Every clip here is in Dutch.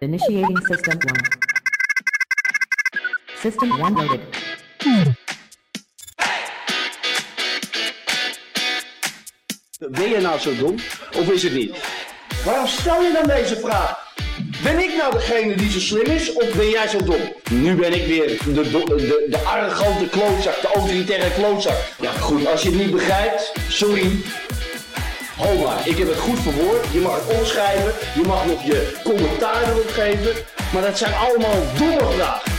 Initiating system 1. System 1 loaded. Ben je nou zo dom of is het niet? Waarom stel je dan deze vraag? Ben ik nou degene die zo slim is of ben jij zo dom? Nu ben ik weer de, de, de, arrogante klootzak, de autoritaire klootzak. Ja goed, als je het niet begrijpt, sorry. Ho ik heb het goed verwoord. Je mag het opschrijven, je mag nog je commentaar erop geven. Maar dat zijn allemaal domme vragen.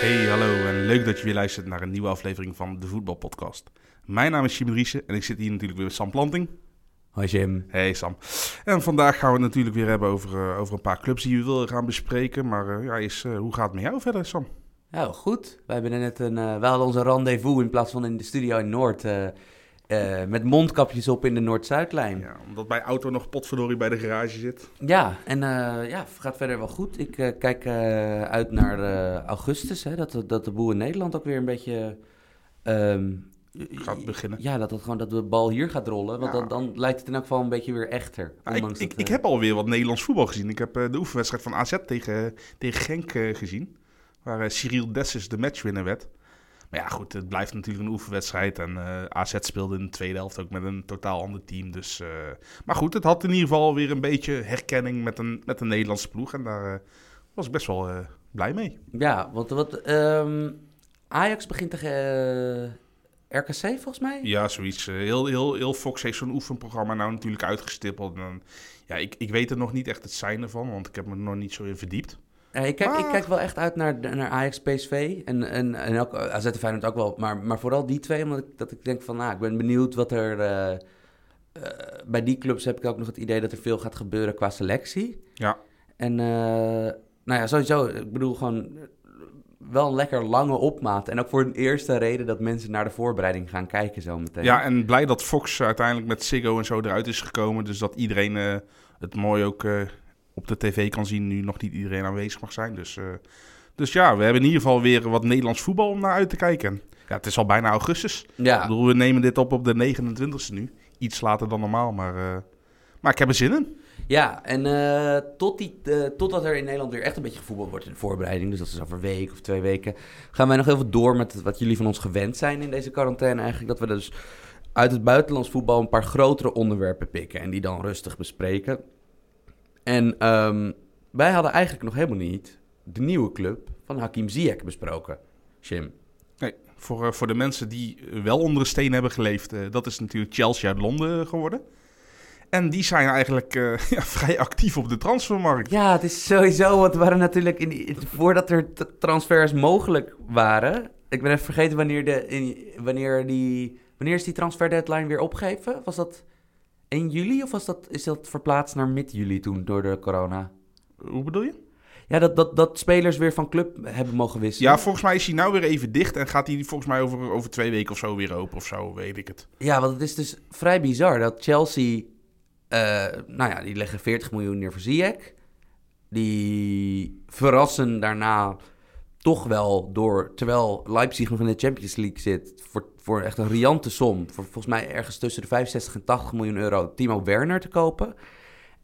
Hey, hallo en leuk dat je weer luistert naar een nieuwe aflevering van de Voetbalpodcast. Mijn naam is Jim Driessen en ik zit hier natuurlijk weer met Sam Planting. Hoi Jim. Hey Sam. En vandaag gaan we het natuurlijk weer hebben over, eh, over een paar clubs die we willen gaan bespreken. Maar eh, ja, is, eh, hoe gaat het met jou verder, Sam? Ja, goed. Wij hebben net een, we hadden onze rendezvous in plaats van in de studio in Noord. met mondkapjes op in de Noord-Zuidlijn. Ja. Ja, omdat mijn auto nog potverdorie bij de garage zit. en eh, ja, gaat verder wel goed. Ik kijk uit naar augustus, hè, dat, dat de boel in Nederland ook weer een beetje... ehm, Gaat beginnen. Ja, dat, het gewoon, dat de bal hier gaat rollen. Want Ja. dan, dan lijkt het in elk geval een beetje weer echter. Ja, ik, ik, eh, heb alweer wat Nederlands voetbal gezien. Ik heb eh, de oefenwedstrijd van AZ tegen, tegen Genk eh, gezien. Waar eh, Cyril Dessus de matchwinner werd. Maar ja, goed, het blijft natuurlijk een oefenwedstrijd. En eh, AZ speelde in de tweede helft ook met een totaal ander team. Dus, eh, maar goed, het had in ieder geval weer een beetje herkenning met een, met een Nederlandse ploeg. En daar eh, was ik best wel eh, blij mee. Ja, want wat, ehm, Ajax begint tegen eh, RKC volgens mij? Ja, zoiets. eh, heel, heel, heel Fox heeft zo'n oefenprogramma nou natuurlijk uitgestippeld. En, ja, ik, ik weet er nog niet echt het zijn ervan, want ik heb me er nog niet zo in verdiept. Ja, ik, kijk, ik kijk wel echt uit naar, naar Ajax PSV en, en, en ook AZ en Feyenoord ook wel. Maar, maar vooral die twee, omdat ik, dat ik denk van, nou, ik ben benieuwd wat er... eh, eh, bij die clubs heb ik ook nog het idee dat er veel gaat gebeuren qua selectie. Ja. En, eh, nou ja, sowieso, ik bedoel gewoon eh, wel een lekker lange opmaat. En ook voor een eerste reden dat mensen naar de voorbereiding gaan kijken zo meteen. Ja, en blij dat Fox uiteindelijk met Ziggo en zo eruit is gekomen. Dus dat iedereen eh, het mooi ook eh, op de tv kan zien. Nu nog niet iedereen aanwezig mag zijn. Dus, eh, dus ja, we hebben in ieder geval weer wat Nederlands voetbal om naar uit te kijken. Ja, het is al bijna augustus. Ik ja. bedoel, we nemen dit op op de 29e nu. Iets later dan normaal, maar, maar ik heb er zin in. Ja, en eh, tot die, eh, totdat er in Nederland weer echt een beetje gevoetbald wordt in de voorbereiding, dus dat is over een week of twee weken, gaan wij nog even door met wat jullie van ons gewend zijn in deze quarantaine. Eigenlijk dat we dus uit het buitenlands voetbal een paar grotere onderwerpen pikken en die dan rustig bespreken. En ehm, wij hadden eigenlijk nog helemaal niet de nieuwe club van Hakim Ziyech besproken, Jim. Nee, voor, eh, voor de mensen die wel onder een steen hebben geleefd, dat is natuurlijk Chelsea uit Londen geworden. En die zijn eigenlijk eh, ja, vrij actief op de transfermarkt. Ja, het is sowieso, want we waren natuurlijk in die- voordat er transfers mogelijk waren. Ik ben even vergeten wanneer, de, in, wanneer, die, wanneer is die transfer deadline weer opgegeven? Was dat 1 juli of was dat, is dat verplaatst naar mid-juli toen door de corona? Hoe bedoel je? Ja, dat, dat, dat spelers weer van club hebben mogen wisselen. Ja, volgens mij is hij nou weer even dicht en gaat hij volgens mij over, over twee weken of zo weer open of zo, weet ik het. Ja, want het is dus vrij bizar dat Chelsea... eh, nou ja, die leggen 40 miljoen neer voor Ziyech. Die verrassen daarna toch wel door... Terwijl Leipzig nog in de Champions League zit... voor, voor echt een riante som. Voor volgens mij ergens tussen de 65 en 80 miljoen euro... Timo Werner te kopen.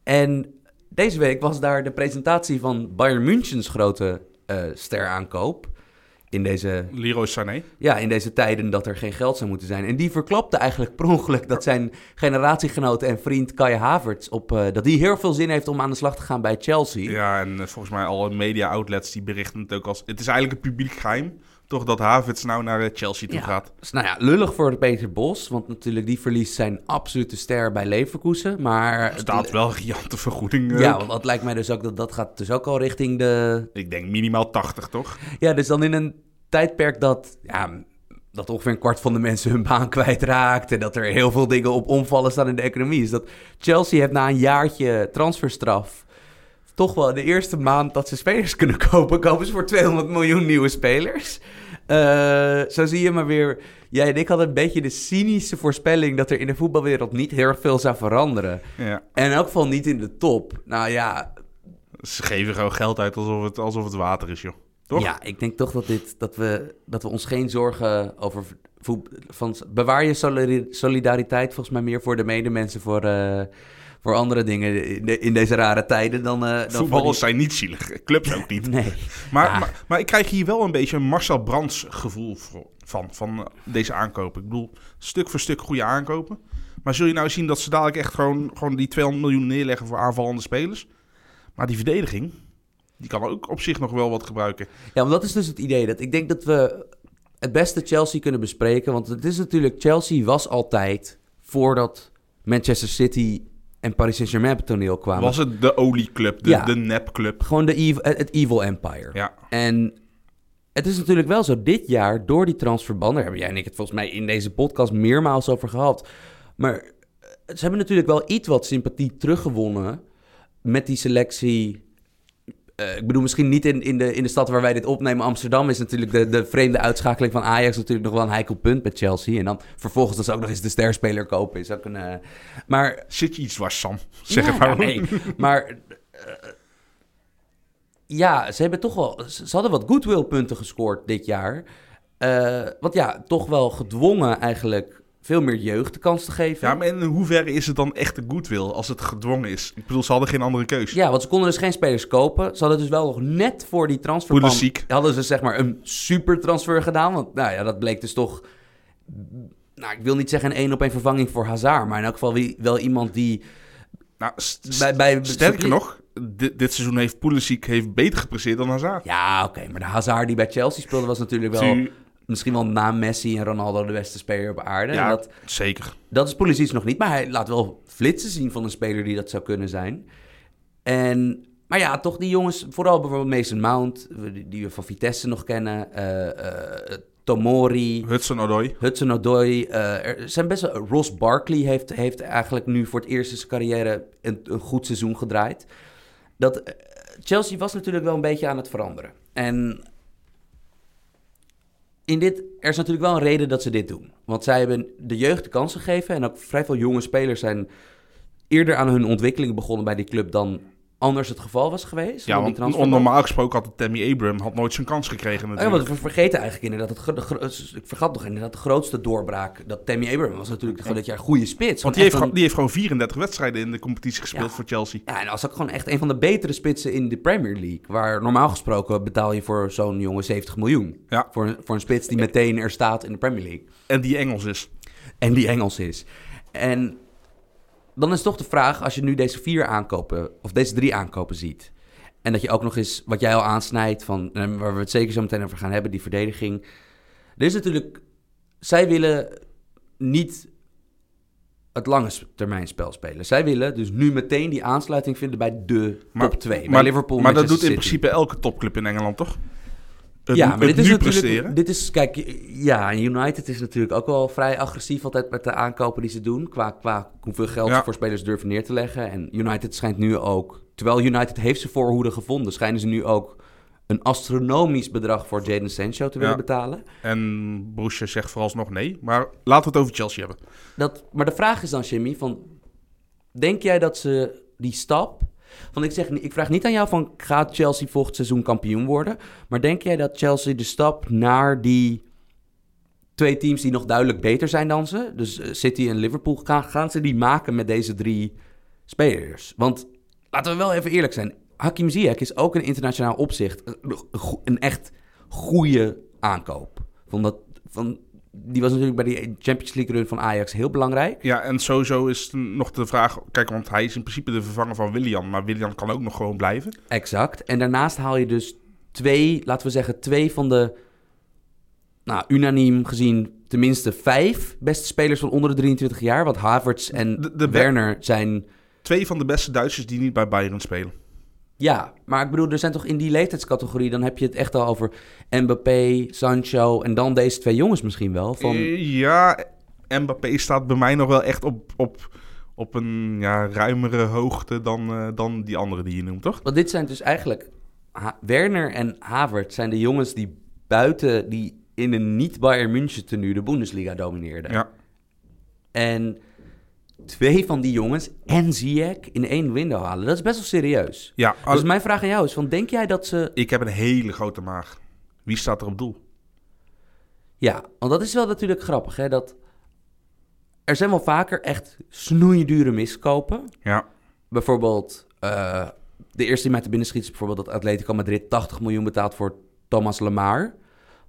En deze week was daar de presentatie van Bayern Münchens grote eh steraankoop... In deze Leroy Sané. ja, in deze tijden dat er geen geld zou moeten zijn. En die verklapte eigenlijk per ongeluk dat zijn generatiegenoot en vriend Kai Havertz... Op, eh, dat die heel veel zin heeft om aan de slag te gaan bij Chelsea. Ja, en eh, volgens mij alle media outlets die berichten het ook als... Het is eigenlijk een publiek geheim. Toch dat Havertz nou naar eh, Chelsea toe Ja. gaat. Dus, nou ja, lullig voor Peter Bos. Want natuurlijk, die verliest zijn absolute ster bij Leverkusen. Maar... Er staat wel een riante vergoeding. eh, Ja, want dat lijkt mij dus ook dat dat gaat dus ook al richting de Ik denk minimaal 80, toch? Ja, dus dan in een tijdperk dat, ja, dat ongeveer een kwart van de mensen hun baan kwijtraakt. En dat er heel veel dingen op omvallen staan in de economie. Dus dat Chelsea heeft na een jaartje transferstraf. Toch wel de eerste maand dat ze spelers kunnen kopen. kopen ze voor 200 miljoen nieuwe spelers. Eh, zo zie je maar weer. Jij en ik hadden een beetje de cynische voorspelling. dat er in de voetbalwereld niet heel erg veel zou veranderen. Ja. En in elk geval niet in de top. Nou ja, Ze geven gewoon geld uit alsof het, alsof het water is, joh. Toch? Ja, ik denk toch dat, dit, dat, we, dat we ons geen zorgen over... Van, bewaar je solidari- solidariteit volgens mij meer voor de medemensen... voor, eh, voor andere dingen in, de- in deze rare tijden dan... eh Voetballers zijn niet zielig, clubs ook niet. Nee. Maar, Ja. maar, maar ik krijg hier wel een beetje een Marcel Brands gevoel van, van eh, deze aankopen. Ik bedoel, stuk voor stuk goede aankopen. Maar zul je nou zien dat ze dadelijk echt gewoon, gewoon die 200 miljoen neerleggen voor aanvallende spelers? Maar die verdediging, die kan ook op zich nog wel wat gebruiken. Ja, want dat is dus het idee. Dat ik denk dat we het beste Chelsea kunnen bespreken. Want het is natuurlijk... Chelsea was altijd, voordat Manchester City en Paris Saint-Germain op het toneel kwamen... Was het de olieclub, de, Ja. de nepclub? gewoon de evil, het Evil Empire. Ja, En het is natuurlijk wel zo, dit jaar door die transferban, daar hebben jij en ik het volgens mij in deze podcast meermaals over gehad. Maar eh, ze hebben natuurlijk wel iets wat sympathie teruggewonnen met die selectie. Eh, ik bedoel, misschien niet in, in, de, in de stad waar wij dit opnemen. Amsterdam is natuurlijk de, de vreemde uitschakeling van Ajax natuurlijk nog wel een heikel punt met Chelsea. En dan vervolgens dat ze ook nog eens de sterspeler kopen is ook een... eh, maar zit je iets dwars, Sam? Zeg ja, het maar. nee, maar eh, ja, ze hebben toch wel. Ze ze hadden wat goodwill punten gescoord dit jaar. Want ja, toch wel gedwongen eigenlijk veel meer jeugd de kans te geven. Ja, maar in hoeverre is het dan echt de goodwill als het gedwongen is? Ik bedoel, ze hadden geen andere keus. Ja, want ze konden dus geen spelers kopen. Ze hadden dus wel nog net voor die. Pulisic. Hadden ze zeg maar een super transfer gedaan. Want nou ja, dat bleek dus toch... Nou, ik wil niet zeggen een één op één vervanging voor Hazard. Maar in elk geval wie, wel iemand die... Nou, Bij, bij, sterker nog, dit, dit seizoen heeft Pulisic heeft beter gepresteerd dan Hazard. Ja, oké. maar de Hazard die bij Chelsea speelde was natuurlijk wel... Misschien wel na Messi en Ronaldo de beste speler op aarde. Ja, Dat, zeker. dat is Pulisic nog niet. Maar hij laat wel flitsen zien van een speler die dat zou kunnen zijn. En, maar ja, toch die jongens, vooral bijvoorbeeld Mason Mount, die, die we van Vitesse nog kennen. eh, eh, Tomori, Hudson Odoi. Hudson Odoi. eh, er zijn best wel, Ross Barkley heeft, heeft eigenlijk nu voor het eerst in zijn carrière een, een goed seizoen gedraaid. Dat, Chelsea was natuurlijk wel een beetje aan het veranderen. En in dit, er is natuurlijk wel een reden dat ze dit doen. Want zij hebben de jeugd de kans gegeven. En ook vrij veel jonge spelers zijn eerder aan hun ontwikkeling begonnen bij die club dan anders het geval was geweest. Ja, die want normaal gesproken had Tammy Abraham had nooit zijn kans gekregen Ja, want we vergeten eigenlijk inderdaad, het, de ik vergat nog inderdaad de grootste doorbraak. Dat Tammy Abraham was natuurlijk gewoon dit jaar een goede spits. Want die heeft, een- die heeft gewoon 34 wedstrijden in de competitie gespeeld Ja. voor Chelsea. Ja, en dat was ook gewoon echt een van de betere spitsen in de Premier League. Waar normaal gesproken betaal je voor zo'n jongen 70 miljoen. Ja. Voor, voor een spits die meteen er staat in de Premier League. En die Engels is. En die Engels is. En dan is toch de vraag, als je nu deze vier aankopen, of deze drie aankopen ziet. En dat je ook nog eens, wat jij al aansnijdt, van, eh, waar we het zeker zo meteen over gaan hebben, die verdediging. Er is natuurlijk, zij willen niet het lange termijn spel spelen. Zij willen dus nu meteen die aansluiting vinden bij de Maar- top 2. Bij maar, Liverpool, maar dat doet in City. principe elke topclub in Engeland, toch? Het, ja, het maar dit is nu natuurlijk. presteren. Dit is, kijk, ja, United is natuurlijk ook wel vrij agressief altijd met de aankopen die ze doen. Qua, qua hoeveel geld Ja. ze voor spelers durven neer te leggen. En United schijnt nu ook, terwijl United heeft ze voorhoede gevonden, schijnen ze nu ook een astronomisch bedrag voor Jadon Sancho te willen Ja. betalen. En Borussia zegt vooralsnog nee. Maar laten we het over Chelsea hebben. Dat, maar de vraag is dan, Jimmy, van, denk jij dat ze die stap... Want ik, zeg, ik vraag niet aan jou van, gaat Chelsea volgend seizoen kampioen worden? Maar denk jij dat Chelsea de stap naar die twee teams die nog duidelijk beter zijn dan ze... dus eh, City en Liverpool, gaan, ze die maken met deze drie spelers? Want laten we wel even eerlijk zijn. Hakim Ziyech is ook in internationaal opzicht een, go- een echt goede aankoop. Van dat, van, die was natuurlijk bij die Champions League run van Ajax heel belangrijk. Ja, en sowieso is nog de vraag... Kijk, want hij is in principe de vervanger van Willian. Maar Willian kan ook nog gewoon blijven. Exact. En daarnaast haal je dus twee, laten we zeggen, twee van de nou, unaniem gezien tenminste vijf beste spelers van onder de 23 jaar. Want Havertz en De- de- Werner zijn... Twee van de beste Duitsers die niet bij Bayern spelen. Ja, maar ik bedoel, er zijn toch in die leeftijdscategorie... dan heb je het echt al over Mbappé, Sancho... en dan deze twee jongens misschien wel. Van, Eh, Ja, Mbappé staat bij mij nog wel echt op, op, op een ja, ruimere hoogte dan, eh, dan die andere die je noemt, toch? Want dit zijn dus eigenlijk... Ha- Werner en Havertz zijn de jongens die buiten... die in een niet-Bayern München tenue de Bundesliga domineerden. Ja. En twee van die jongens en Ziyech in één window halen. Dat is best wel serieus. ja als, Dus mijn vraag aan jou is: van, denk jij dat ze. ik heb een hele grote maag. Wie staat er op doel? Ja, want dat is wel natuurlijk grappig, hè? Dat er zijn wel vaker echt snoeidure miskopen. Ja, Bijvoorbeeld, eh, de eerste die mij te binnen schiet is bijvoorbeeld dat Atletico Madrid 80 miljoen betaalt voor Thomas Lemar.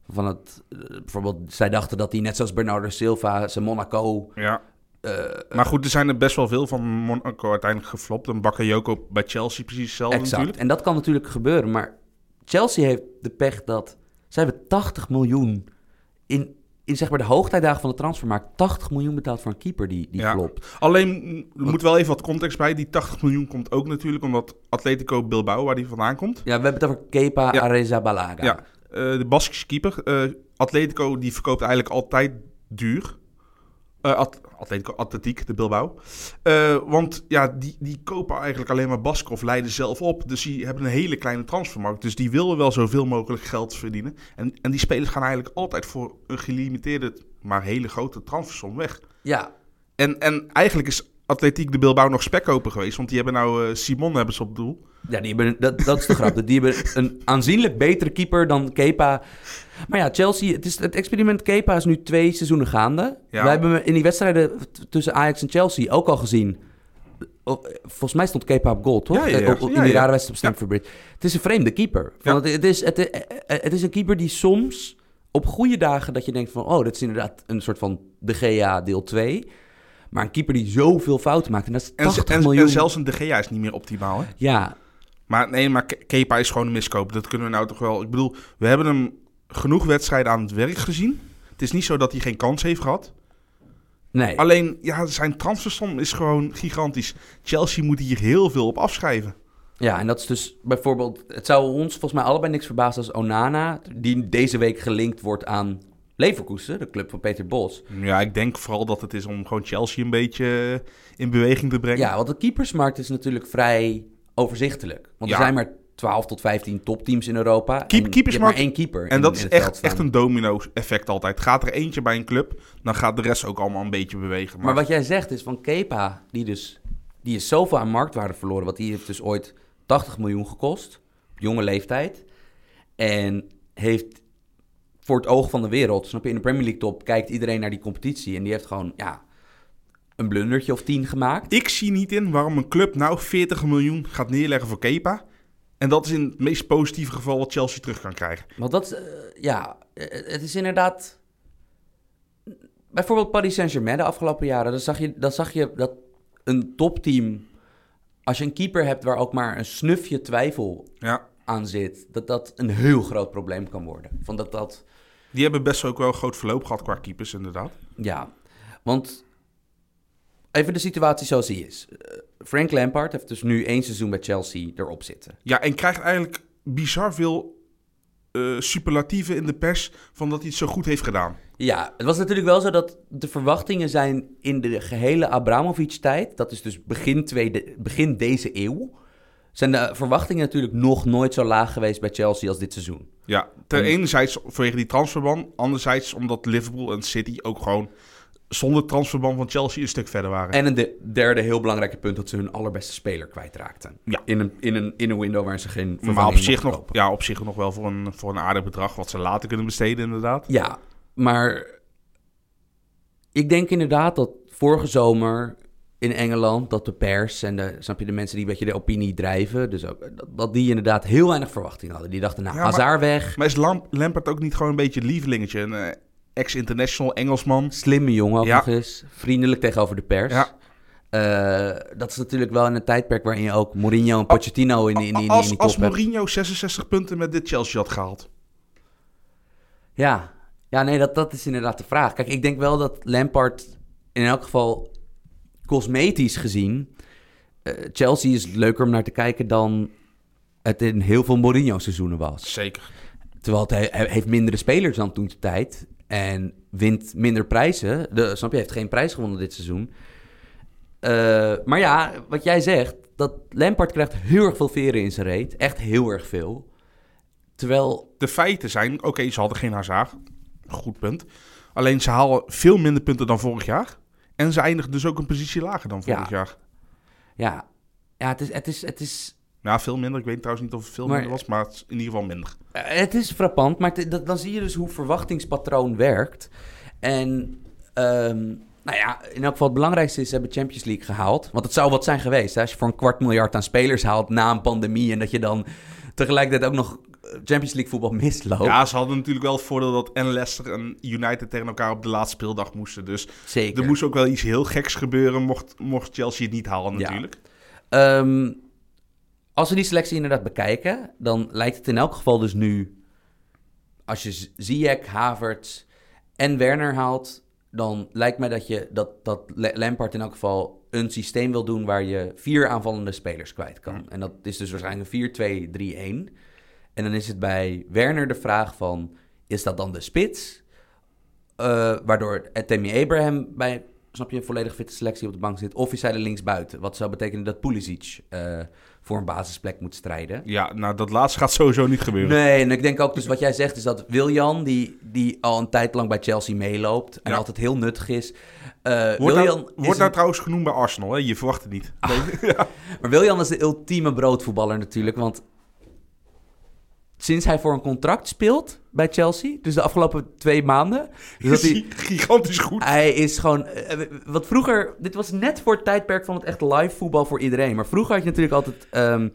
Van het, eh, bijvoorbeeld, zij dachten dat hij net zoals Bernardo Silva zijn Monaco. ja. Eh, Maar goed, er zijn er best wel veel van Monaco uiteindelijk geflopt. En Bakayoko bij Chelsea precies hetzelfde Exact. natuurlijk. En dat kan natuurlijk gebeuren. Maar Chelsea heeft de pech dat... Zij hebben 80 miljoen in, in zeg maar de hoogtijdagen van de transfermarkt... 80 miljoen betaald voor een keeper die, die Ja. flopt. Alleen, er moet wel even wat context bij. Die 80 miljoen komt ook natuurlijk omdat Atletico Bilbao, waar die vandaan komt. Ja, we hebben het over Kepa Ja. Arrizabalaga. Ja, eh, de Baskische keeper. eh, Atletico die verkoopt eigenlijk altijd duur. Eh, At- Atletico, Atletiek, de Bilbao. Eh, want ja, die, die kopen eigenlijk alleen maar Basken of leiden zelf op. Dus die hebben een hele kleine transfermarkt. Dus die willen wel zoveel mogelijk geld verdienen. En, en die spelers gaan eigenlijk altijd voor een gelimiteerde, maar hele grote transfersom weg. ja. En, en eigenlijk is Atletiek de Bilbao nog spekkoper geweest. Want die hebben nou eh, Simon hebben ze op doel. Ja, die hebben, dat, dat is de grap. Die hebben een aanzienlijk betere keeper dan Kepa. Maar ja, Chelsea, het, is, het experiment Kepa is nu twee seizoenen gaande. Ja. Wij hebben in die wedstrijden tussen Ajax en Chelsea ook al gezien. Volgens mij stond Kepa op goal, toch? Ja, ja, ja. Eh, In die rare wedstrijd op Stamford Bridge. Het is een vreemde keeper. Van het, het, is, het, eh, het is een keeper die soms op goede dagen dat je denkt van... oh, dit is inderdaad een soort van de GA deel 2. Maar een keeper die zoveel fouten maakt. En dat is En, 80 en, miljoen. en zelfs een De Gea is niet meer optimaal, hè? Ja, Maar nee, maar Ke- Kepa is gewoon een miskoop. Dat kunnen we nou toch wel... Ik bedoel, we hebben hem genoeg wedstrijden aan het werk gezien. Het is niet zo dat hij geen kans heeft gehad. nee. Alleen, ja, zijn transfersom is gewoon gigantisch. Chelsea moet hier heel veel op afschrijven. Ja, en dat is dus bijvoorbeeld... Het zou ons volgens mij allebei niks verbazen als Onana... die deze week gelinkt wordt aan Leverkusen, de club van Peter Bos. Ja, ik denk vooral dat het is om gewoon Chelsea een beetje eh, in beweging te brengen. Ja, want de keepersmarkt is natuurlijk vrij overzichtelijk. Want er zijn maar 12 tot 15 topteams in Europa. Keep- en keepersmarkt- je hebt maar één keeper En in- dat is echt, echt een domino-effect altijd. Gaat er eentje bij een club, dan gaat de rest ook allemaal een beetje bewegen. Maar wat jij zegt is van Kepa, die dus... Die is zoveel aan marktwaarde verloren. Want die heeft dus ooit 80 miljoen gekost. Op jonge leeftijd. En heeft voor het oog van de wereld... Snap je, in de Premier League top kijkt iedereen naar die competitie. En die heeft gewoon, ja... Een blundertje of tien gemaakt. Ik zie niet in waarom een club nou 40 miljoen gaat neerleggen voor Kepa. En dat is in het meest positieve geval wat Chelsea terug kan krijgen. Want dat, eh, ja, eh, het is inderdaad... Bijvoorbeeld Paris Saint-Germain de afgelopen jaren. Dan zag, je, dan zag je dat een topteam... Als je een keeper hebt waar ook maar een snufje twijfel Ja, aan zit... dat dat een heel groot probleem kan worden. Van dat dat... die hebben best ook wel een groot verloop gehad qua keepers inderdaad. Ja, want... Even de situatie zoals die is. Eh, Frank Lampard heeft dus nu één seizoen bij Chelsea erop zitten. Ja, en krijgt eigenlijk bizar veel eh, superlatieven in de pers van dat hij het zo goed heeft gedaan. Ja, het was natuurlijk wel zo dat de verwachtingen zijn in de gehele Abramovic-tijd, dat is dus begin, tweede, begin deze eeuw, zijn de verwachtingen natuurlijk nog nooit zo laag geweest bij Chelsea als dit seizoen. Ja, ten En- enerzijds vanwege die transferban, anderzijds omdat Liverpool en City ook gewoon zonder transferban van Chelsea een stuk verder waren. En een de- derde heel belangrijke punt dat ze hun allerbeste speler kwijtraakten. Ja. In, een, in, een, in een window waar ze geen maar op zich, nog, ja, op zich nog wel voor een, voor een aardig bedrag wat ze later kunnen besteden inderdaad. Ja, maar ik denk inderdaad dat vorige zomer in Engeland, dat de pers en de, snap je, de mensen die een beetje de opinie drijven, dus ook, dat, dat die inderdaad heel weinig verwachting hadden. Die dachten, nou, Ja, maar- Hazard weg, Maar is Lam- Lampard ook niet gewoon een beetje lievelingetje? Een eh, ex-international Engelsman. slimme jongen ook Ja. nog eens, vriendelijk tegenover de pers. Ja. Eh, dat is natuurlijk wel in een tijdperk waarin je ook Mourinho en Pochettino in, in, in, in als die als hebt. Mourinho 66 punten met dit Chelsea had gehaald. Ja, Ja, nee, dat, dat is inderdaad de vraag. Kijk, ik denk wel dat Lampard in elk geval cosmetisch gezien... eh, Chelsea is leuker om naar te kijken dan het in heel veel Mourinho-seizoenen was. Zeker. Terwijl het, hij, heeft mindere spelers dan toen de tijd. En wint minder prijzen. De, snap je, heeft geen prijs gewonnen dit seizoen. Eh, maar ja, wat jij zegt, dat Lampard krijgt heel erg veel veren in zijn reet. Echt heel erg veel. Terwijl, De feiten zijn, oké, ze hadden geen Hazard. Goed punt. Alleen ze halen veel minder punten dan vorig jaar. En ze eindigen dus ook een positie lager dan vorig Ja. jaar. ja, ja het, is, het, is, het, is, Ja, veel minder. Ik weet trouwens niet of het veel Maar- minder was, maar het in ieder geval minder. eh, het is frappant. Maar het- dat- dan zie je dus hoe verwachtingspatroon werkt. En ehm, nou ja, in elk geval het belangrijkste is, ze hebben Champions League gehaald. Want het zou wat zijn geweest. Hè? Als je voor een kwart miljard aan spelers haalt na een pandemie... en dat je dan tegelijkertijd ook nog Champions League voetbal misloopt. Ja, ze hadden natuurlijk wel het voordeel dat en Leicester en United tegen elkaar op de laatste speeldag moesten. Dus Zeker. er moest ook wel iets heel geks gebeuren mocht, mocht Chelsea het niet halen Ja. natuurlijk. Ehm, als we die selectie inderdaad bekijken, dan lijkt het in elk geval dus nu... Als je Ziyech, Havertz en Werner haalt... dan lijkt mij dat, je, dat, dat La- Lampard in elk geval een systeem wil doen... waar je vier aanvallende spelers kwijt kan. En dat is dus waarschijnlijk een 4-2-3-1. En dan is het bij Werner de vraag van... is dat dan de spits? Eh, waardoor Tammy Abraham bij, snap je, een volledig fitte selectie op de bank zit. Of is hij er linksbuiten? Wat zou betekenen dat Pulisic eh, voor een basisplek moet strijden. Ja, nou dat laatste gaat sowieso niet gebeuren. Nee, en ik denk ook dus wat jij zegt is dat Wiljan, die, die al een tijd lang bij Chelsea meeloopt en Ja. altijd heel nuttig is. eh Wordt, Wiljan nou, is wordt nou een- trouwens genoemd bij Arsenal, hè? je verwacht het niet. Maar Wiljan is de ultieme broodvoetballer natuurlijk, want sinds hij voor een contract speelt bij Chelsea, dus de afgelopen twee maanden, dus dat is hij, gigantisch goed. Hij is gewoon. eh, Wat vroeger. Dit was net voor het tijdperk van het echt live voetbal voor iedereen. Maar vroeger had je natuurlijk altijd. ehm,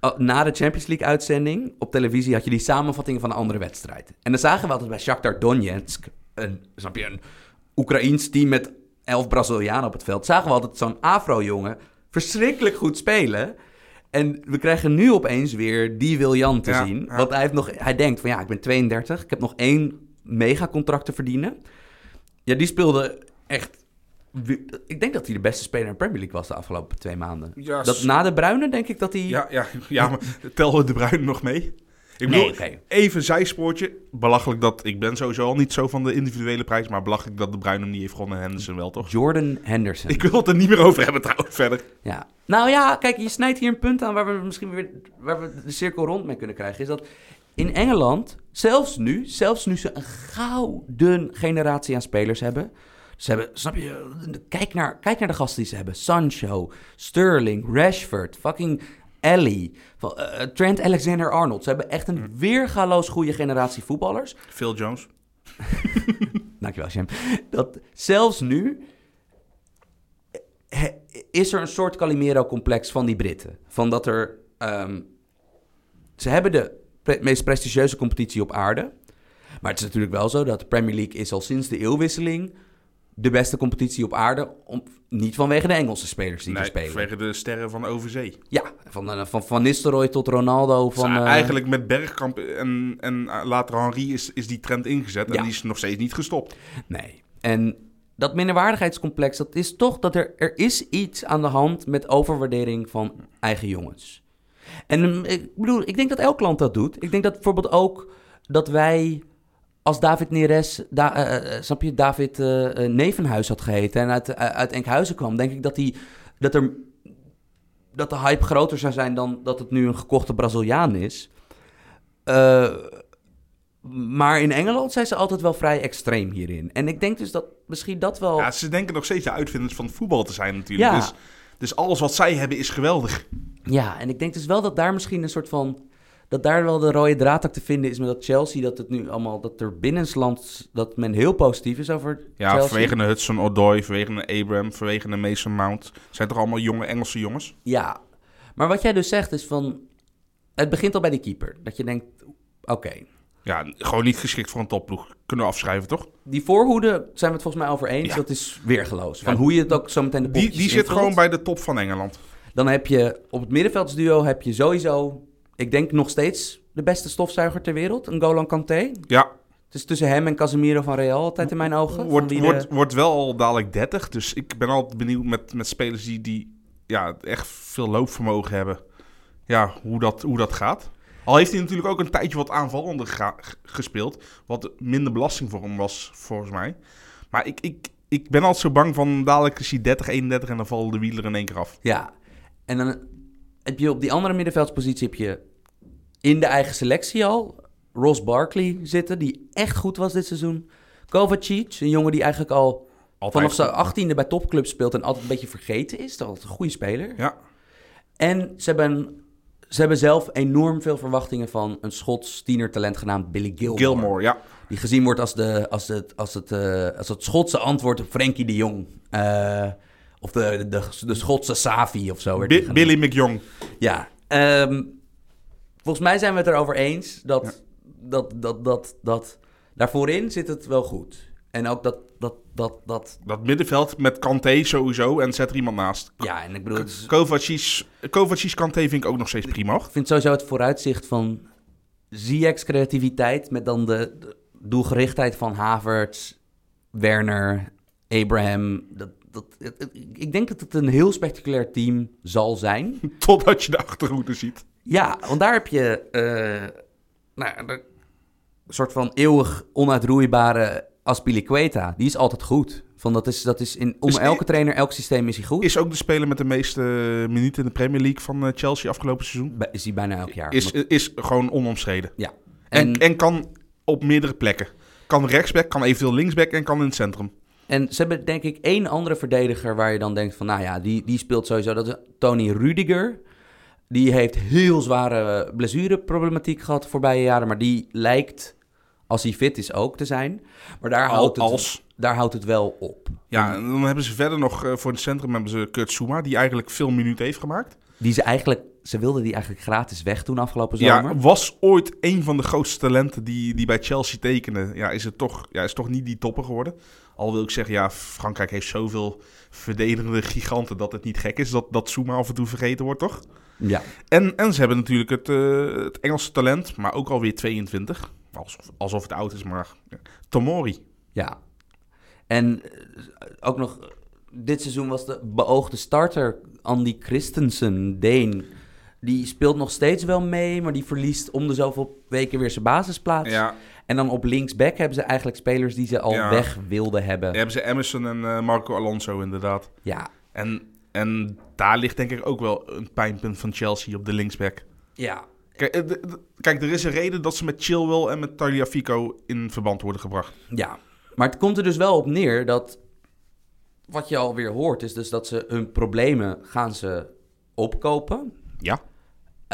oh, na de Champions League uitzending op televisie had je die samenvattingen van een andere wedstrijd. En dan zagen we altijd bij Shakhtar Donetsk. Een, snap je, een Oekraïns team met elf Brazilianen op het veld. Zagen we altijd zo'n Afro-jongen verschrikkelijk goed spelen. En we krijgen nu opeens weer die Wiljan te Ja, zien. ja. Want hij, heeft nog, hij denkt van ja, ik ben 32. Ik heb nog één megacontract te verdienen. Ja, die speelde echt... Ik denk dat hij de beste speler in de Premier League was de afgelopen twee maanden. Ja, Dat, na de Bruine denk ik dat hij... Ja, ja, ja, maar tellen we de Bruin nog mee? Ik Nee, bedoel, oké. even zijspoortje. Belachelijk dat, ik ben sowieso al niet zo van de individuele prijs, maar belachelijk dat de Bruin hem niet heeft gewonnen en Henderson wel, toch? Jordan Henderson. Ik wil het er niet meer over hebben trouwens, verder. Ja. Nou ja, kijk, je snijdt hier een punt aan waar we misschien weer waar we de cirkel rond mee kunnen krijgen. Is dat in Engeland, zelfs nu, zelfs nu ze een gouden generatie aan spelers hebben. Ze hebben, snap je, kijk naar, kijk naar de gasten die ze hebben. Sancho, Sterling, Rashford, fucking Ellie, van, eh, Trent Alexander-Arnold. Ze hebben echt een weergaloos goede generatie voetballers. Phil Jones. Dankjewel, Shem. Dat zelfs nu he- is er een soort Calimero-complex van die Britten. Van dat er... ehm, ze hebben de pre- meest prestigieuze competitie op aarde. Maar het is natuurlijk wel zo dat de Premier League is al sinds de eeuwwisseling... de beste competitie op aarde. Om, niet vanwege de Engelse spelers die er Nee, spelen. vanwege de sterren van overzee. Ja, van, eh, van Van Nistelrooy tot Ronaldo. Van, Dus eh, eigenlijk met Bergkamp en, en eh, later Henry is, is die trend ingezet Ja. en die is nog steeds niet gestopt. Nee. En dat minderwaardigheidscomplex, dat is toch dat er, er is iets aan de hand met overwaardering van eigen jongens. En ik bedoel, ik denk dat elk land dat doet. Ik denk dat bijvoorbeeld ook dat wij, als David Neres, da, eh, eh, snap je, David eh, eh, Nevenhuis had geheten en uit, eh, uit Enkhuizen kwam, denk ik dat, die, dat, er, dat de hype groter zou zijn dan dat het nu een gekochte Braziliaan is. Eh, maar in Engeland zijn ze altijd wel vrij extreem hierin. En ik denk dus dat misschien dat wel... Ja, ze denken nog steeds de uitvinders van het voetbal te zijn natuurlijk. Ja. Dus, dus alles wat zij hebben is geweldig. Ja, en ik denk dus wel dat daar misschien een soort van... Dat daar wel de rode draad ook te vinden is met dat Chelsea. Dat het nu allemaal... Dat er binnenslands... Dat men heel positief is over Ja, Chelsea. vanwege de Hudson Odoi, vanwege de Abraham, vanwege de Mason Mount. Zijn toch allemaal jonge Engelse jongens? Ja. Maar wat jij dus zegt is van... Het begint al bij die keeper. Dat je denkt... Oké. Ja, gewoon niet geschikt voor een topploeg. Kunnen we afschrijven, toch? Die voorhoede zijn we het volgens mij over eens. Ja. Dat is weergeloos. Van Ja. hoe je het ook zo meteen de Die, die zit gewoon bij de top van Engeland. Dan heb je op het middenveldsduo heb je sowieso... Ik denk nog steeds de beste stofzuiger ter wereld. Een Golan Kanté. Ja, Het is tussen hem en Casemiro van Real altijd in mijn ogen. Wordt, de- wordt, wordt wel al dadelijk 30. Dus ik ben altijd benieuwd met, met spelers die, die ja, echt veel loopvermogen hebben. Ja, hoe dat, hoe dat gaat. Al heeft hij natuurlijk ook een tijdje wat aanvallender gespeeld. Wat minder belasting voor hem was, volgens mij. Maar ik, ik, ik ben altijd zo bang van dadelijk is hij 30, 31 en dan vallen de wielen in één keer af. Ja, en dan heb je op die andere middenveldspositie heb je in de eigen selectie al Ross Barkley zitten, die echt goed was dit seizoen. Kovacic, een jongen die eigenlijk al Altijd. vanaf zijn achttiende bij topclubs speelt en altijd een beetje vergeten is. Dat is een goede speler. Ja, En ze hebben, ze hebben zelf enorm veel verwachtingen van een Schots tienertalent genaamd Billy Gilmore. Gilmore, ja. Die gezien wordt als, de, als, het, als, het, eh, als het Schotse antwoord op Frenkie de Jong. Eh, of de, de, de Schotse Savi of zo. werd Bi-. Billy McJong. Ja, ehm, volgens mij zijn we het erover eens dat, dat, dat, dat, dat daar voorin zit het wel goed. En ook dat, dat, dat, dat, Dat middenveld met Kanté sowieso en zet er iemand naast. ja, en ik bedoel, het is- Kovacic, Kovacic Kanté vind ik ook nog steeds prima. ik vind sowieso het vooruitzicht van Ziyech's creativiteit met dan de, de doelgerichtheid van Havertz, Werner, Abraham. Dat, dat, het- ik denk dat het een heel spectaculair team zal zijn. Totdat je de achterhoede ziet. Ja, want daar heb je eh, nou, een soort van eeuwig onuitroeibare Aspilicueta. Die is altijd goed. Van dat is, dat is in, om Is- elke trainer, elk systeem is hij goed. Is ook de speler met de meeste minuten in de Premier League van eh, Chelsea afgelopen seizoen. Is hij bijna elk jaar. Is, is gewoon onomstreden. ja. En, En, en kan op meerdere plekken. Kan rechtsback, kan eventueel linksback en kan in het centrum. En ze hebben denk ik één andere verdediger waar je dan denkt van... Nou ja, die, die speelt sowieso. Dat is Tony Rudiger. Die heeft heel zware blessureproblematiek gehad de voorbije jaren. Maar die lijkt, als hij fit is, ook te zijn. Maar daar, Al- houdt, het, als. daar houdt het wel op. Ja, en dan hebben ze verder nog eh, voor het centrum hebben ze Kurt Souma, die eigenlijk veel minuten heeft gemaakt. Die ze eigenlijk, ze wilden die eigenlijk gratis weg doen afgelopen zomer. Ja, was ooit een van de grootste talenten die, die bij Chelsea tekende. Ja, is het toch, ja, is toch niet die topper geworden. Al wil ik zeggen, ja, Frankrijk heeft zoveel verdedigende giganten dat het niet gek is dat, dat Souma af en toe vergeten wordt, toch? Ja. En, en ze hebben natuurlijk het, eh, het Engelse talent, maar ook alweer 22. Alsof, alsof het oud is, maar. Tomori. ja. En eh, ook nog, dit seizoen was de beoogde starter Andy Christensen, Deen. Die speelt nog steeds wel mee, maar die verliest om de zoveel weken weer zijn basisplaats. Ja, En dan op linksback hebben ze eigenlijk spelers die ze al Ja. weg wilden hebben. hebben ze Emerson en eh, Marco Alonso inderdaad. Ja. En, en daar ligt denk ik ook wel een pijnpunt van Chelsea op de linksback. Ja. Kijk, eh, kijk, er is een reden dat ze met Chilwell en met Tagliafico in verband worden gebracht. Ja, maar het komt er dus wel op neer dat wat je alweer hoort is dus dat ze hun problemen gaan ze opkopen. Ja.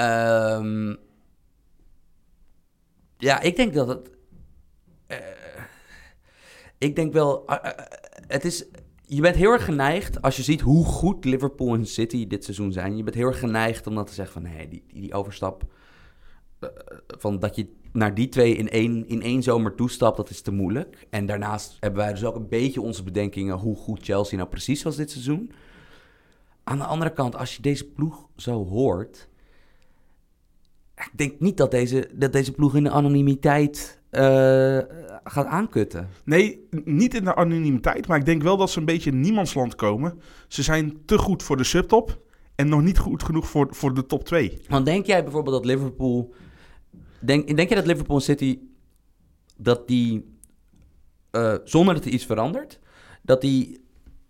Ehm, ja, ik denk dat het. eh, ik denk wel. eh, eh, het is. Je bent heel erg geneigd, als je ziet hoe goed Liverpool en City dit seizoen zijn. Je bent heel erg geneigd om dan te zeggen van die, die, overstap. van dat je naar die twee in één, in één zomer toestapt, dat is te moeilijk. En daarnaast hebben wij dus ook een beetje onze bedenkingen hoe goed Chelsea nou precies was dit seizoen. Aan de andere kant, als je deze ploeg zo hoort. Ik denk niet dat deze, dat deze ploeg in de anonimiteit eh, gaat aankutten. Nee, niet in de anonimiteit, maar ik denk wel dat ze een beetje in niemandsland komen. Ze zijn te goed voor de subtop en nog niet goed genoeg voor, voor de top 2. Want denk jij bijvoorbeeld dat Liverpool. Denk, denk je dat Liverpool en City. dat die. eh, zonder dat er iets verandert. dat die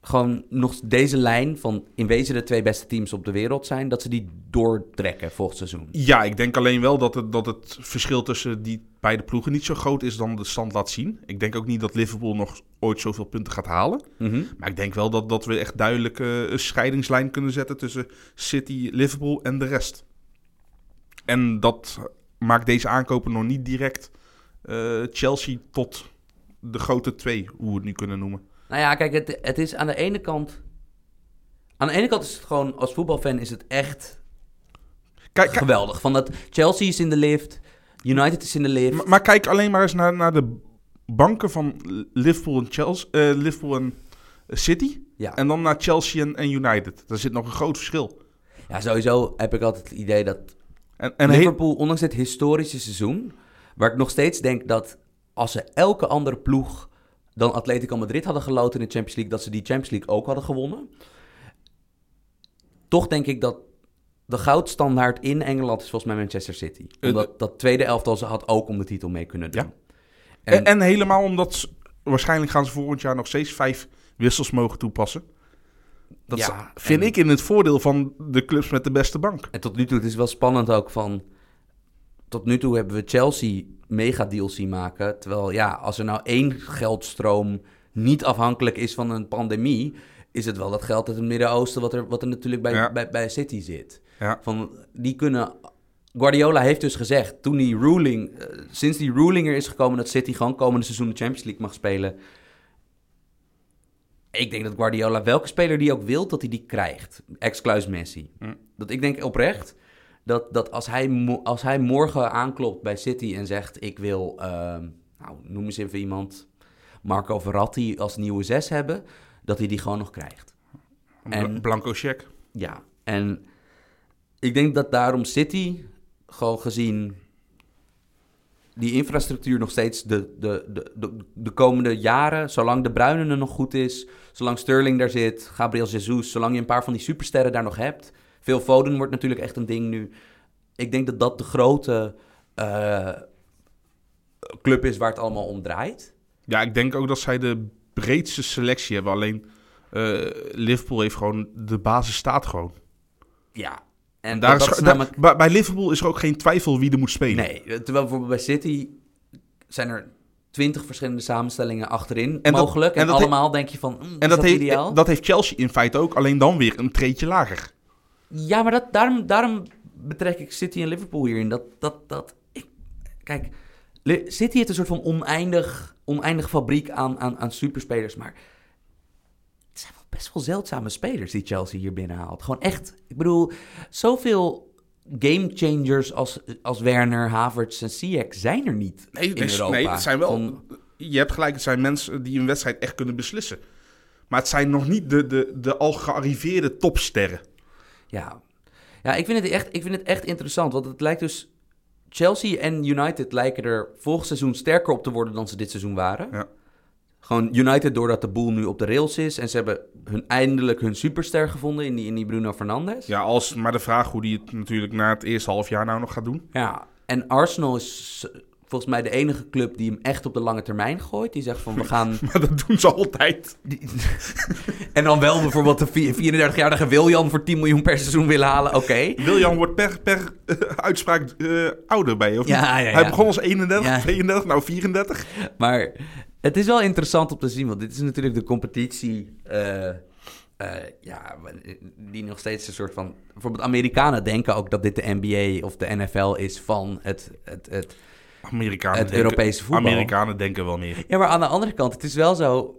gewoon nog deze lijn van in wezen de twee beste teams op de wereld zijn. dat ze die doortrekken volgend seizoen? Ja, ik denk alleen wel dat het, dat het verschil tussen die beide ploegen niet zo groot is dan de stand laat zien. Ik denk ook niet dat Liverpool nog ooit zoveel punten gaat halen. Mhm. Maar ik denk wel dat, dat we echt duidelijk eh, een scheidingslijn kunnen zetten tussen City, Liverpool en de rest. En dat maakt deze aankopen nog niet direct eh, Chelsea tot de grote twee, hoe we het nu kunnen noemen. Nou ja, kijk, het, het is aan de ene kant. Aan de ene kant is het gewoon, als voetbalfan is het echt Kijk, geweldig. Van dat Chelsea is in de lift, United is in de lift. maar, maar kijk alleen maar eens naar, naar de banken van Liverpool en, Chelsea, eh, Liverpool en City. ja. En dan naar Chelsea en, en United. Daar zit nog een groot verschil. ja, sowieso heb ik altijd het idee dat En, en Liverpool, ondanks dit historische seizoen, waar ik nog steeds denk dat als ze elke andere ploeg dan Atletico Madrid hadden geloten in de Champions League, dat ze die Champions League ook hadden gewonnen. Toch denk ik dat de goudstandaard in Engeland is volgens mij Manchester City. Eh, Omdat dat tweede elftal ze had ook om de titel mee kunnen doen. Ja. En, en helemaal omdat ze- waarschijnlijk gaan ze volgend jaar nog steeds vijf wissels mogen toepassen. Dat Ja, is- vind en- ik in het voordeel van de clubs met de beste bank. En tot nu toe, het is wel spannend ook van... Tot nu toe hebben we Chelsea mega deals zien maken. Terwijl ja, als er nou één geldstroom niet afhankelijk is van een pandemie... is het wel dat geld uit het Midden-Oosten wat er, wat er natuurlijk bij, Ja. bij, bij City zit. Ja. Van, die kunnen... Guardiola heeft dus gezegd, toen die ruling... eh, sinds die ruling er is gekomen dat City gewoon komende seizoen de Champions League mag spelen... Ik denk dat Guardiola, welke speler die ook wil, dat hij die krijgt. Ex-Kluis Messi. Hm. Dat ik denk oprecht dat, dat als, hij als hij morgen aanklopt bij City en zegt: Ik wil, ehm, nou, noem eens even iemand, Marco Verratti als nieuwe zes hebben, dat hij die gewoon nog krijgt. En- Blanco check. Ja, en ik denk dat daarom City, gewoon gezien die infrastructuur nog steeds de, de, de, de, de komende jaren, zolang de Bruyne er nog goed is, zolang Sterling daar zit, Gabriel Jesus, zolang je een paar van die supersterren daar nog hebt. Veel Foden wordt natuurlijk echt een ding nu. Ik denk dat dat de grote eh, club is waar het allemaal om draait. Ja, ik denk ook dat zij de breedste selectie hebben. Alleen eh, Liverpool heeft gewoon... De basis staat gewoon. Ja, en Daar dat is, namelijk... bij, bij Liverpool is er ook geen twijfel wie er moet spelen. Nee, terwijl bijvoorbeeld bij City zijn er twintig verschillende samenstellingen achterin En dat- mogelijk. En, allemaal denk je van, mm, En is dat, dat, heeft, ideaal? dat heeft Chelsea in feite ook, alleen dan weer een treetje lager. Ja, maar dat, daarom, daarom betrek ik City en Liverpool hierin. Dat, dat, dat, ik, kijk, City heeft een soort van oneindig, oneindig fabriek aan, aan, aan superspelers. Maar het zijn wel best wel zeldzame spelers die Chelsea hier binnenhaalt. Gewoon echt, ik bedoel, zoveel game changers als, als Werner, Havertz en Ziyech zijn er niet Nee, in Europa. nee, het zijn wel. Van- Je hebt gelijk, het zijn mensen die een wedstrijd echt kunnen beslissen. Maar het zijn nog niet de, de, de al gearriveerde topsterren. Ja, ja ik, vind het echt, ik vind het echt interessant. Want het lijkt dus. Chelsea en United lijken er volgend seizoen sterker op te worden dan ze dit seizoen waren. Ja. Gewoon United doordat de boel nu op de rails is. En ze hebben hun, eindelijk hun superster gevonden in die, in die Bruno Fernandes. Ja, als maar de vraag hoe die het natuurlijk na het eerste half jaar nou nog gaat doen. Ja, En Arsenal is volgens mij de enige club die hem echt op de lange termijn gooit. Die zegt van we gaan... Maar dat doen ze altijd. En dan wel bijvoorbeeld de vi- 34-jarige Wiljan voor 10 miljoen per seizoen willen halen. Oké. Wiljan wordt per, per eh, uitspraak eh, ouder bij je, of Ja, niet? ja, Hij ja. begon als 31, Ja. 32, nou 34. Maar het is wel interessant om te zien, want dit is natuurlijk de competitie. eh, ja, die nog steeds een soort van. Bijvoorbeeld, Amerikanen denken ook dat dit de NBA of de NFL is van het. het, het Amerikanen Het denken- Europese voetbal. Amerikanen denken wel meer. ja, maar aan de andere kant, het is wel zo.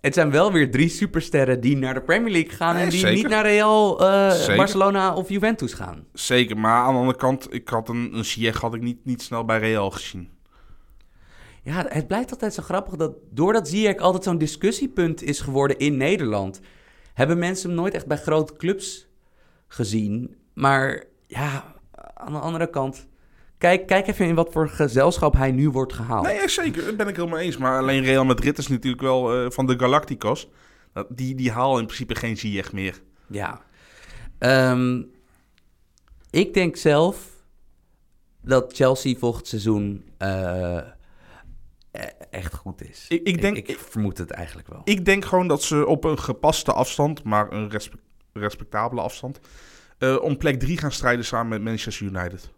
Het zijn wel weer drie supersterren die naar de Premier League gaan Nee, en die zeker. niet naar Real, eh. Barcelona of Juventus gaan. Zeker, maar aan de andere kant, ik had een, een had ik niet, niet snel bij Real gezien. Ja, het blijft altijd zo grappig dat doordat Ziyech altijd zo'n discussiepunt is geworden in Nederland, hebben mensen hem nooit echt bij grote clubs gezien. Maar ja, aan de andere kant, kijk, kijk even in wat voor gezelschap hij nu wordt gehaald. Nee, ja, zeker, dat ben ik helemaal eens. Maar alleen Real Madrid is natuurlijk wel eh, van de Galacticos. Die, die halen in principe geen Ziyech meer. Ja. Ehm, ik denk zelf dat Chelsea volgend seizoen eh, e- echt goed is. Ik- ik denk- ik, vermoed het eigenlijk wel. Ik denk gewoon dat ze op een gepaste afstand, maar een respe- respectabele afstand, eh, om plek 3 gaan strijden samen met Manchester United.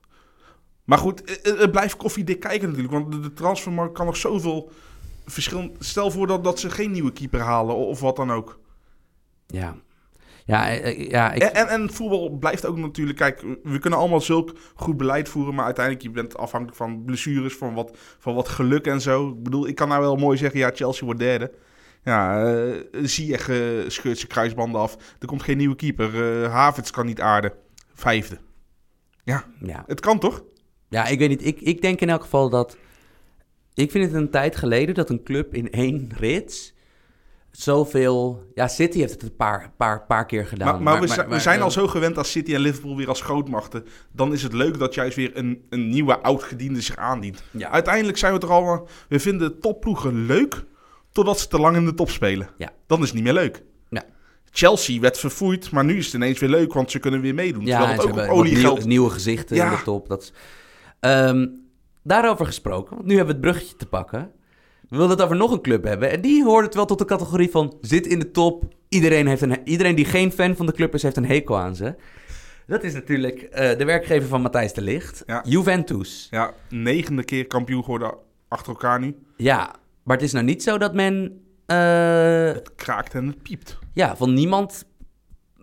Maar goed, eh, eh, het blijft koffiedik kijken natuurlijk, want de, de transfermarkt kan nog zoveel verschillen. Stel voor dat, dat ze geen nieuwe keeper halen of wat dan ook. Ja. Ja, eh, ja ik, En, en, en voetbal blijft ook natuurlijk, kijk, we kunnen allemaal zulk goed beleid voeren, maar uiteindelijk je bent afhankelijk van blessures, van wat, van wat geluk en zo. Ik bedoel, ik kan nou wel mooi zeggen, ja, Chelsea wordt derde. Ja, uh, Ziyech eh, scheurt zijn kruisbanden af. Er komt geen nieuwe keeper. eh Havertz kan niet aarden. Vijfde. ja. Het kan toch? Ja, ik weet niet. Ik, ik denk in elk geval dat... Ik vind het een tijd geleden dat een club in één rits zoveel... Ja, City heeft het een paar, paar, paar keer gedaan. Maar, maar, we, zijn- we zijn al eh, zo gewend als City en Liverpool weer als grootmachten. Dan is het leuk dat juist weer een, een nieuwe oud-gediende zich aandient. Ja. Uiteindelijk zijn we toch allemaal... We vinden topploegen leuk totdat ze te lang in de top spelen. Ja. Dan is het niet meer leuk. Ja. Chelsea werd verfoeid, maar nu is het ineens weer leuk, want ze kunnen weer meedoen. Ja, Terwijl het ook op olie nieuw- nieuwe gezichten Ja. in de top. Dat is, Ehm, daarover gesproken, want nu hebben we het bruggetje te pakken. We wilden het over nog een club hebben. En die hoort het wel tot de categorie van zit in de top. Iedereen, heeft een, iedereen die geen fan van de club is, heeft een hekel aan ze. Dat is natuurlijk eh, de werkgever van Matthijs de Ligt. Ja. Juventus. Ja, negende keer kampioen geworden achter elkaar nu. Ja, maar het is nou niet zo dat men... eh, Het kraakt en het piept. ja, van niemand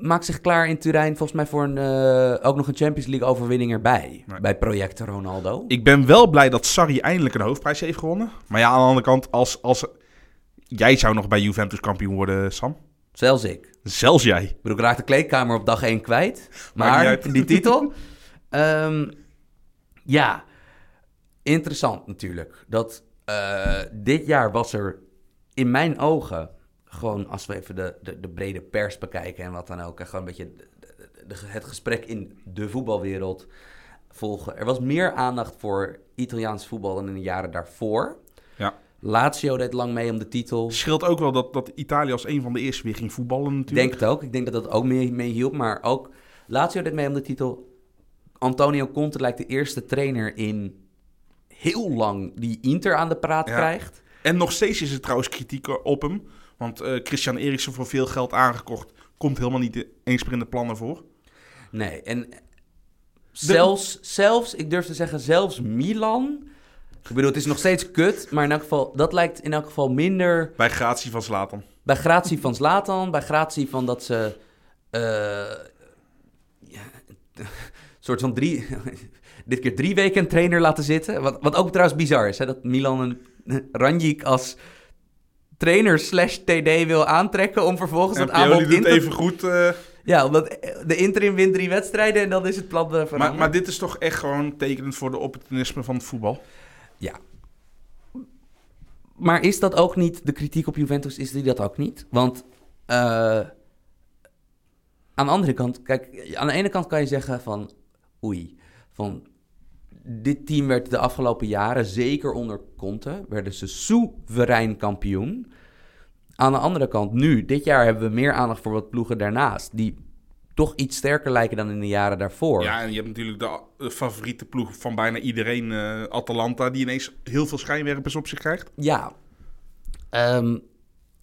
maakt zich klaar in Turijn volgens mij voor een, eh, ook nog een Champions League overwinning erbij. Nee. Bij Project Ronaldo. Ik ben wel blij dat Sarri eindelijk een hoofdprijs heeft gewonnen. Maar ja, aan de andere kant, als, als... Jij zou nog bij Juventus kampioen worden, Sam. Zelfs ik. Zelfs jij. Ik bedoel, ik raak de kleedkamer op dag 1 kwijt. Maar die titel... Ehm, ja, interessant natuurlijk. Dat eh, dit jaar was er in mijn ogen... gewoon als we even de, de, de brede pers bekijken en wat dan ook... en gewoon een beetje de- het gesprek in de voetbalwereld volgen. Er was meer aandacht voor Italiaans voetbal dan in de jaren daarvoor. Ja. Lazio deed lang mee om de titel. Scheelt ook wel dat, dat Italië als een van de eerste weer ging voetballen natuurlijk. denk het ook. Ik denk dat dat ook mee, mee hielp. Maar ook Lazio deed mee om de titel. Antonio Conte lijkt de eerste trainer in heel lang die Inter aan de praat Ja. krijgt. En nog steeds is er trouwens kritiek op hem. Want eh, Christian Eriksen voor veel geld aangekocht. Komt helemaal niet eens meer in de plannen voor. Nee, en zelfs, zelfs, ik durf te zeggen, zelfs Milan. Ik bedoel, het is nog steeds kut, maar in elk geval, dat lijkt in elk geval minder Bij gratie van Zlatan. bij gratie van Zlatan, bij gratie van dat ze eh, ja, een soort van drie, dit keer drie weken een trainer laten zitten. Wat, wat ook trouwens bizar is, hè, dat Milan een Ranjik als trainer slash TD wil aantrekken om vervolgens En dat aanbod in doet te... even goed. eh, Ja, omdat de interim wint drie wedstrijden en dan is het plan eh, veranderd. maar, maar dit is toch echt gewoon tekenend voor de opportunisme van het voetbal. Ja. Maar is dat ook niet, de kritiek op Juventus, is die dat ook niet? Want eh, aan de andere kant, kijk, aan de ene kant kan je zeggen van, oei, van dit team werd de afgelopen jaren, zeker onder Conte, werden ze soeverein kampioen. Aan de andere kant, nu, dit jaar hebben we meer aandacht voor wat ploegen daarnaast, die toch iets sterker lijken dan in de jaren daarvoor. Ja, en je hebt natuurlijk de favoriete ploeg van bijna iedereen, eh, Atalanta, die ineens heel veel schijnwerpers op zich krijgt. Ja. Ehm,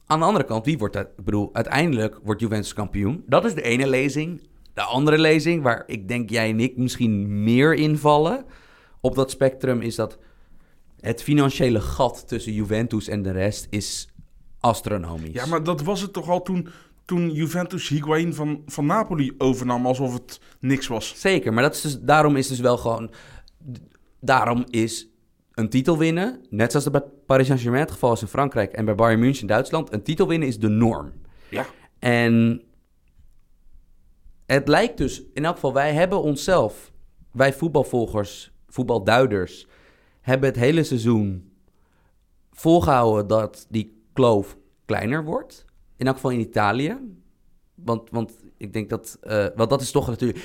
aan de andere kant, wie wordt dat? Ik bedoel, uiteindelijk wordt Juventus kampioen. Dat is de ene lezing. De andere lezing, waar ik denk jij en ik misschien meer invallen op dat spectrum, is dat het financiële gat tussen Juventus en de rest is astronomisch. Ja, maar dat was het toch al toen, toen Juventus Higuain van, van Napoli overnam, alsof het niks was. Zeker, maar dat is dus, daarom is dus wel gewoon... Daarom is een titel winnen, net zoals het bij Paris Saint-Germain het geval is in Frankrijk... en bij Bayern München in Duitsland, een titel winnen is de norm. Ja. En het lijkt dus, in elk geval, wij hebben onszelf, wij voetbalvolgers, voetbalduiders, hebben het hele seizoen volgehouden dat die kloof kleiner wordt. In elk geval in Italië. Want, want ik denk dat, want dat is toch natuurlijk,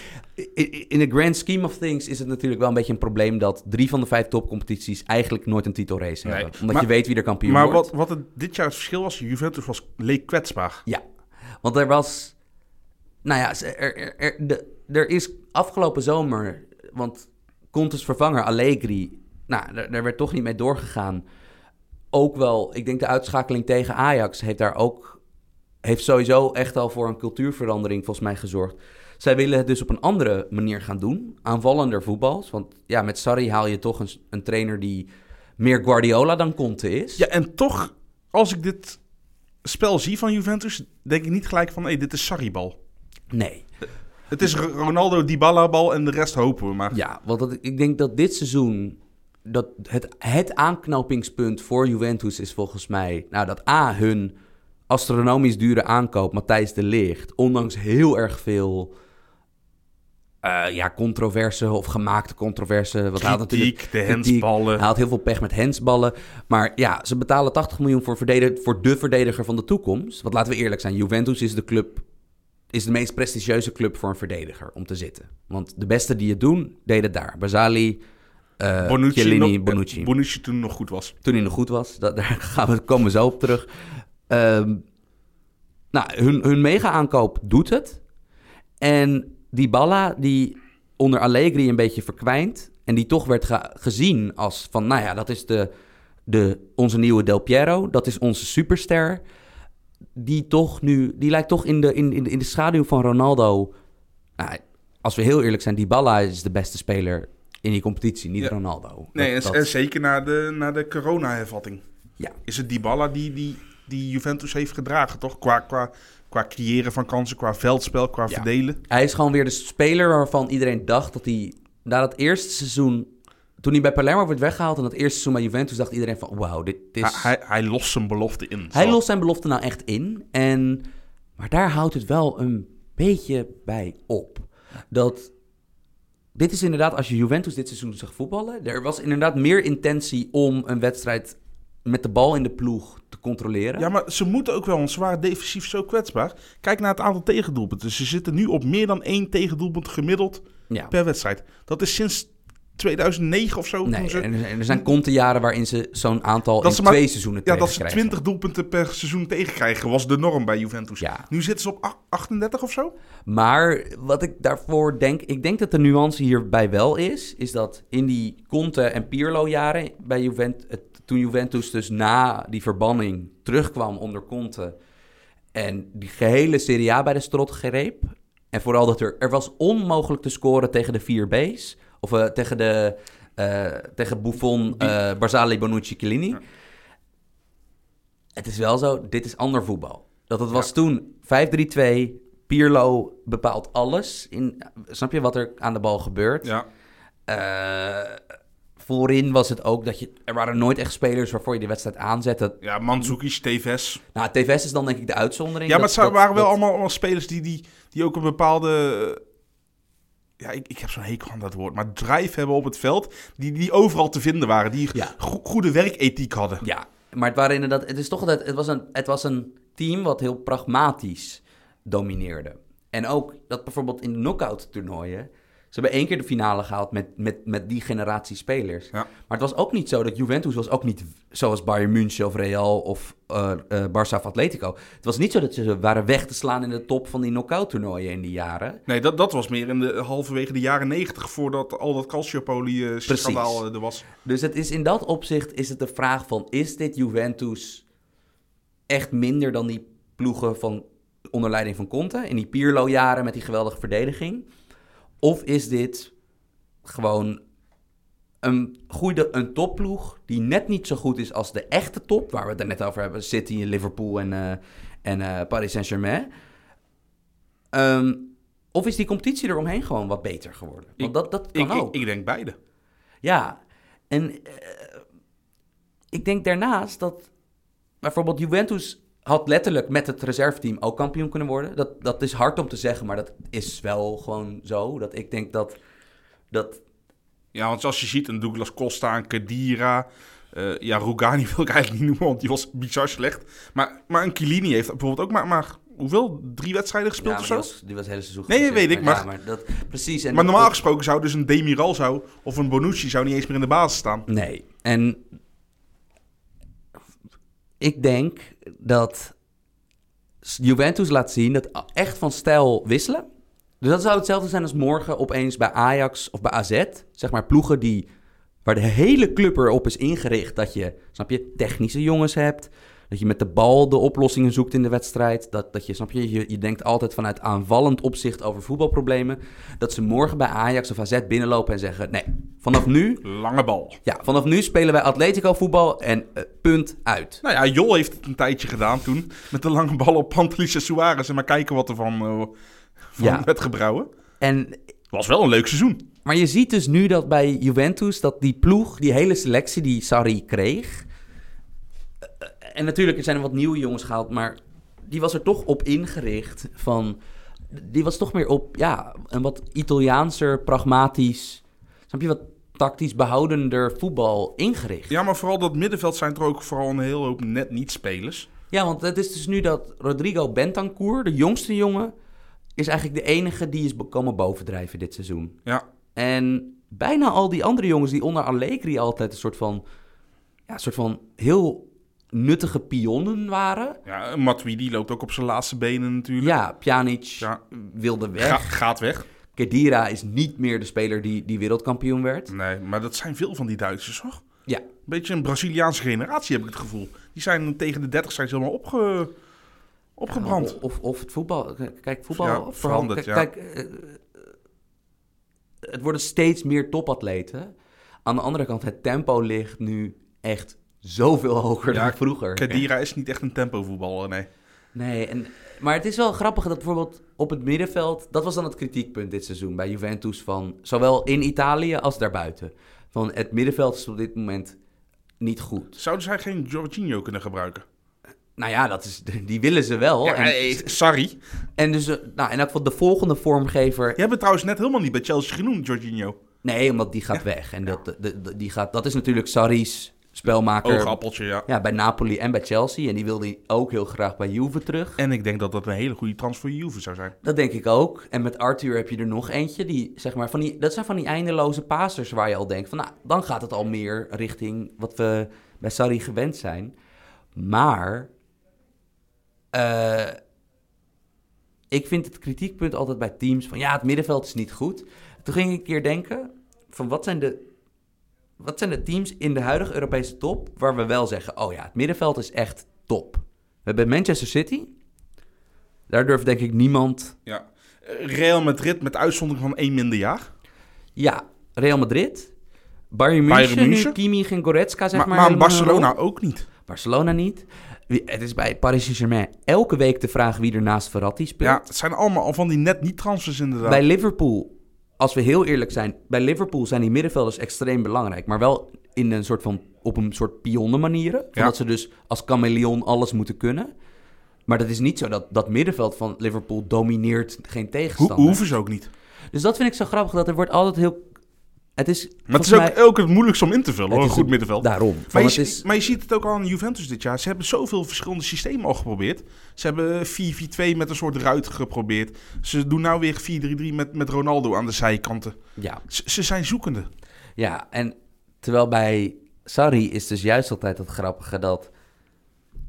in the grand scheme of things is het natuurlijk wel een beetje een probleem dat drie van de vijf topcompetities eigenlijk nooit een titelrace Nee, hebben. Omdat maar- je weet wie er kampioen Maar wordt. wat, wat het dit jaar het verschil was, Juventus was, leek kwetsbaar. Ja, want er was. Nou ja, er, er, er, de, er is afgelopen zomer. Want Contes vervanger Allegri. Nou, daar, daar werd toch niet mee doorgegaan. Ook wel, ik denk de uitschakeling tegen Ajax heeft daar ook. Heeft sowieso echt al voor een cultuurverandering volgens mij gezorgd. Zij willen het dus op een andere manier gaan doen. Aanvallender voetbals. Want ja, met Sarri haal je toch een, een trainer die meer Guardiola dan Conte is. Ja, en toch, als ik dit spel zie van Juventus, denk ik niet gelijk van, hé, dit is Sarri-bal. Nee. Het is Ronaldo Dybala-bal en de rest hopen we maar. Ja, want dat, ik denk dat dit seizoen... Dat het, het aanknopingspunt voor Juventus is volgens mij... Nou, dat A, hun astronomisch dure aankoop, Matthijs de Ligt... ondanks heel erg veel eh, ja, controverse of gemaakte controverse. Wat hij had Kritiek, natuurlijk, de kritiek. hensballen. Hij had heel veel pech met hensballen. Maar ja, ze betalen 80 miljoen voor, verdediger, voor de verdediger van de toekomst. Want laten we eerlijk zijn, Juventus is de club... is de meest prestigieuze club voor een verdediger om te zitten. Want de beste die het doen, deden daar. Basali, eh Bonucci, Chiellini, nog- Bonucci. Bonucci toen nog goed was. toen hij nog goed was. Dat, daar gaan we, komen we zo op terug. Ehm, nou, hun, hun mega-aankoop doet het. En die Balla, die onder Allegri een beetje verkwijnt... en die toch werd ge- gezien als van... nou ja, dat is de, de, onze nieuwe Del Piero. Dat is onze superster. Die toch nu... die lijkt toch in de, in, in, de- in de schaduw van Ronaldo... Nou, als we heel eerlijk zijn, die Balla is de beste speler in die competitie, niet Ja. Ronaldo. Nee, Dat- en, dat- en zeker na de, na de corona-hervatting. ja. Is het Dybala die, die, die Juventus heeft gedragen, toch? Qua, qua, qua creëren van kansen, qua veldspel, qua Ja. verdelen. Hij is gewoon weer de speler waarvan iedereen dacht dat hij... Na dat eerste seizoen... Toen hij bij Palermo werd weggehaald en dat eerste seizoen bij Juventus... dacht iedereen van, wauw, dit is... Hij, hij, hij lost zijn belofte in. Hij Zo. lost zijn belofte nou echt in. En, maar daar houdt het wel een beetje bij op. Dat... Dit is inderdaad, als je Juventus dit seizoen zag voetballen... Er was inderdaad meer intentie om een wedstrijd met de bal in de ploeg te controleren. Ja, maar ze moeten ook wel, want ze waren defensief zo kwetsbaar. Kijk naar het aantal tegendoelpunten. Ze zitten nu op meer dan één tegendoelpunt gemiddeld Ja. per wedstrijd. Dat is sinds 2009 of zo. Nee, ze, en er, zijn Conte-jaren waarin ze zo'n aantal Dat in ze maar- twee seizoenen ja, dat ze tegenkrijgen. 20 doelpunten per seizoen tegenkrijgen, was de norm bij Juventus. Ja. Nu zitten ze op ach- 38 of zo. Maar wat ik daarvoor denk, ik denk dat de nuance hierbij wel is, is dat in die Conte en Pirlo jaren bij Juventus, toen Juventus dus na die verbanning terugkwam onder Conte en die gehele Serie A bij de strot greep. En vooral dat er, er was onmogelijk te scoren tegen de 4 B's. Of eh, tegen de eh, tegen Buffon, eh Barzali, Bonucci, Chiellini. Het is wel zo, dit is ander voetbal. Dat het was toen 5-3-2, Pirlo bepaalt alles. In, snap je wat er aan de bal gebeurt? Ja. Voorin was het ook dat je... Er waren nooit echt spelers waarvoor je de wedstrijd aanzette. Ja, Mandzukic, Tevez. Nou, TVS is dan denk ik de uitzondering. Ja, maar Dat- het dat- waren wel dat- allemaal, allemaal spelers die, die, die ook een bepaalde... Ja, ik, ik heb zo'n hekel aan dat woord. Maar drive hebben op het veld. Die, die overal te vinden waren. Die Ja. go- goede werkethiek hadden. Ja, maar het waren inderdaad... Het is toch altijd... Het was een, het was een team wat heel pragmatisch domineerde. En ook dat bijvoorbeeld in de knockout toernooien... Ze hebben één keer de finale gehaald met, met, met die generatie spelers. Ja. Maar het was ook niet zo dat Juventus was ook niet zoals Bayern München of Real of eh eh, Barça of Atletico. Het was niet zo dat ze waren weg te slaan in de top van die knockout toernooien in die jaren. Nee, dat, dat was meer in de halverwege de jaren negentig. Voordat al dat Calciopoli-schandaal Precies. er was. Dus het is in dat opzicht is het de vraag van... is dit Juventus echt minder dan die ploegen van onder leiding van Conte... in die Pirlo-jaren met die geweldige verdediging? Of is dit gewoon een goede een topploeg... die net niet zo goed is als de echte top... waar we het er net over hebben, City, Liverpool en, eh, en eh, Paris Saint-Germain... Ehm, of is die competitie eromheen gewoon wat beter geworden? Want Ik- dat, dat kan Ik, ik, ook. ik denk beide. Ja, en eh, ik denk daarnaast dat bijvoorbeeld Juventus had letterlijk met het reserveteam ook kampioen kunnen worden. Dat, dat is hard om te zeggen, maar dat is wel gewoon zo. Dat ik denk dat, dat Ja, want zoals je ziet, een Douglas Costa, een Kedira... eh, ja, Rugani wil ik eigenlijk niet noemen, want die was bizar slecht. Maar, maar een Chiellini heeft bijvoorbeeld ook maar, maar hoeveel? Drie wedstrijden gespeeld ja, of die zo? was, die was het hele seizoen Nee, weet ik, ja, maar- maar dat, precies. En Maar normaal gesproken zou dus een Demiral zou, of een Bonucci zou niet eens meer in de basis staan. Nee. En ik denk dat Juventus laat zien dat echt van stijl wisselen. Dus dat zou hetzelfde zijn als morgen opeens bij Ajax of bij AZ. Zeg maar ploegen die, waar de hele club erop is ingericht dat je, snap je, technische jongens hebt. Dat je met de bal de oplossingen zoekt in de wedstrijd. Dat, dat je, snap je, je, je denkt altijd vanuit aanvallend opzicht over voetbalproblemen. Dat ze morgen bij Ajax of AZ binnenlopen en zeggen... Nee, vanaf nu Lange bal. ja, vanaf nu spelen wij Atletico voetbal en eh, punt uit. Nou ja, Jol heeft het een tijdje gedaan toen. Met de lange bal op Pantelis en Suarez. En maar kijken wat er van, eh, van Ja. werd gebrouwen. En, Was wel een leuk seizoen. maar je ziet dus nu dat bij Juventus, dat die ploeg, die hele selectie die Sarri kreeg... En natuurlijk er zijn er wat nieuwe jongens gehaald, maar die was er toch op ingericht van... die was toch meer op, ja, een wat Italiaanser, pragmatisch, snap je, wat tactisch behoudender voetbal ingericht. Ja, maar vooral dat middenveld zijn er ook vooral een heel hoop net niet spelers. Ja, want het is dus nu dat Rodrigo Bentancur, de jongste jongen, is eigenlijk de enige die is komen bovendrijven dit seizoen. Ja, En bijna al die andere jongens die onder Allegri altijd een soort van, ja, een soort van heel nuttige pionnen waren. ja Matuidi loopt ook op zijn laatste benen natuurlijk. Ja, Pjanic Ja. wilde weg. Ga- gaat weg. Kedira is niet meer de speler die, die wereldkampioen werd. Nee, maar dat zijn veel van die Duitsers, hoor. Ja, Een beetje een Braziliaanse generatie, heb ik het gevoel. Die zijn tegen de 30 zijn ze helemaal opge, opgebrand. Of, of het voetbal. Kijk, voetbal. Ja, veranderd, kijk, kijk, eh, het worden steeds meer topatleten. Aan de andere kant, het tempo ligt nu echt zoveel hoger Ja, dan vroeger. Kadira is niet echt een tempovoetballer, nee. Nee, en, maar het is wel grappig dat bijvoorbeeld op het middenveld... Dat was dan het kritiekpunt dit seizoen bij Juventus van... Zowel in Italië als daarbuiten. Van het middenveld is op dit moment niet goed. Zouden zij geen Jorginho kunnen gebruiken? Nou ja, dat is, die willen ze wel. Ja, en, eh, sorry. en dus, eh, nou, in elk geval de volgende vormgever... Je hebt het trouwens net helemaal niet bij Chelsea genoemd, Jorginho. Nee, omdat die gaat weg. En dat, de, de- die gaat, dat is natuurlijk Sarri's spelmaker Oogappeltje, ja. ja, bij Napoli en bij Chelsea. En die wilde hij ook heel graag bij Juve terug. En ik denk dat dat een hele goede transfer voor Juve zou zijn. Dat denk ik ook. En met Arthur heb je er nog eentje. Die, zeg maar, van die, dat zijn van die eindeloze pasers waar je al denkt van... Nou, dan gaat het al meer richting wat we bij Sarri gewend zijn. Maar... eh, ik vind het kritiekpunt altijd bij teams van... Ja, het middenveld is niet goed. Toen ging ik een keer denken van wat zijn de... Wat zijn de teams in de huidige Europese top waar we wel zeggen... Oh ja, het middenveld is echt top. We hebben Manchester City. Daar durft denk ik niemand Ja. Real Madrid met uitzondering van één minder jaar. Ja, Real Madrid. Bayern Bayern München, nu München. Kimmich en Goretzka, zeg maar maar. Barcelona rol. ook niet. Barcelona niet. Het is bij Paris Saint-Germain elke week de vraag wie er naast Verratti speelt. Ja, het zijn allemaal al van die net niet transfers inderdaad. Bij Liverpool, als we heel eerlijk zijn, bij Liverpool zijn die middenvelders extreem belangrijk. Maar wel in een soort van, op een soort pionnen manieren. Ja. Dat ze dus als chameleon alles moeten kunnen. Maar dat is niet zo dat dat middenveld van Liverpool domineert geen tegenstander. hoeven ze ook niet. Dus dat vind ik zo grappig, dat er wordt altijd heel... Het is, Maar het is ook, mij- ook het moeilijkste om in te vullen, hoor, een goed middenveld. Daarom. Maar je, is, maar je ziet het ook al aan Juventus dit jaar. Ze hebben zoveel verschillende systemen al geprobeerd. Ze hebben 4-4-2 met een soort ruit geprobeerd. Ze doen nou weer 4-3-3 met, met Ronaldo aan de zijkanten. ja, Ze, ze zijn zoekende. Ja, en terwijl bij Sarri is dus juist altijd het grappige dat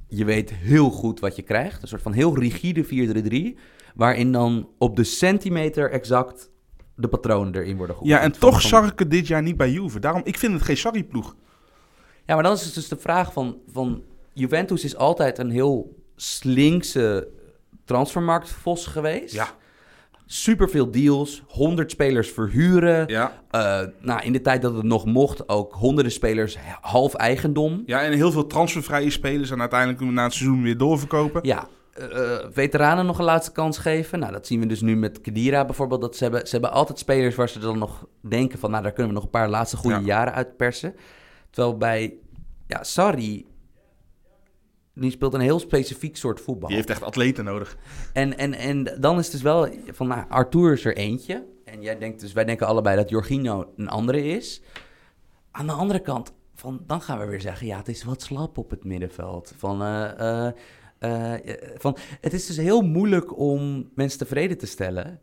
je weet heel goed wat je krijgt. Een soort van heel rigide 4-3-3, waarin dan op de centimeter exact de patronen erin worden geoefend. Ja, en toch van- zag ik het dit jaar niet bij Juve. Daarom, ik vind het geen Sarri-ploeg. Ja, maar dan is het dus de vraag van, van Juventus is altijd een heel slinkse transfermarktvos geweest. Ja. Superveel deals, 100 spelers verhuren. Ja. Eh, nou, in de tijd dat het nog mocht, ook honderden spelers half eigendom. ja, en heel veel transfervrije spelers. En uiteindelijk na het seizoen weer doorverkopen. Ja, eh, eh, veteranen nog een laatste kans geven. Nou, dat zien we dus nu met Kedira bijvoorbeeld. Dat ze, hebben, ze hebben altijd spelers waar ze dan nog denken van... nou, daar kunnen we nog een paar laatste goede Ja. jaren uitpersen. Terwijl bij ja, Sarri, die speelt een heel specifiek soort voetbal. Die heeft echt atleten nodig. En, en, en dan is het dus wel van, nou, Arthur is er eentje. En jij denkt dus, wij denken allebei dat Jorginho een andere is. Aan de andere kant, van, dan gaan we weer zeggen, ja, het is wat slap op het middenveld. Van, eh, eh, eh, van, het is dus heel moeilijk om mensen tevreden te stellen.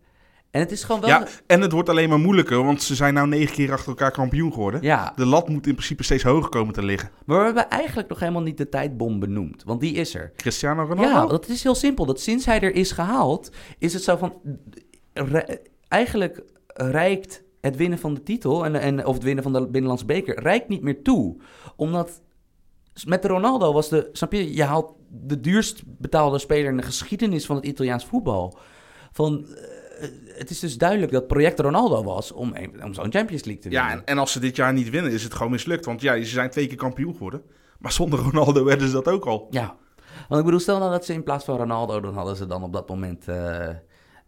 En het is gewoon wel... Ja, en het wordt alleen maar moeilijker, want ze zijn nou negen keer achter elkaar kampioen geworden. Ja, De lat moet in principe steeds hoger komen te liggen. maar we hebben eigenlijk nog helemaal niet de tijdbom benoemd. Want die is er. Cristiano Ronaldo? Ja, dat is heel simpel. Dat sinds hij er is gehaald, is het zo van... eigenlijk reikt het winnen van de titel, en, en, of het winnen van de Binnenlandse beker, reikt niet meer toe. Omdat met Ronaldo was de... Snap je? Je haalt de duurst betaalde speler in de geschiedenis van het Italiaans voetbal. Van... eh, het is dus duidelijk dat project Ronaldo was om, om zo'n Champions League te winnen. Ja, en, en als ze dit jaar niet winnen, is het gewoon mislukt. Want ja, ze zijn twee keer kampioen geworden. Maar zonder Ronaldo werden ze dat ook al. Ja, want ik bedoel, stel nou dat ze in plaats van Ronaldo, dan hadden ze dan op dat moment eh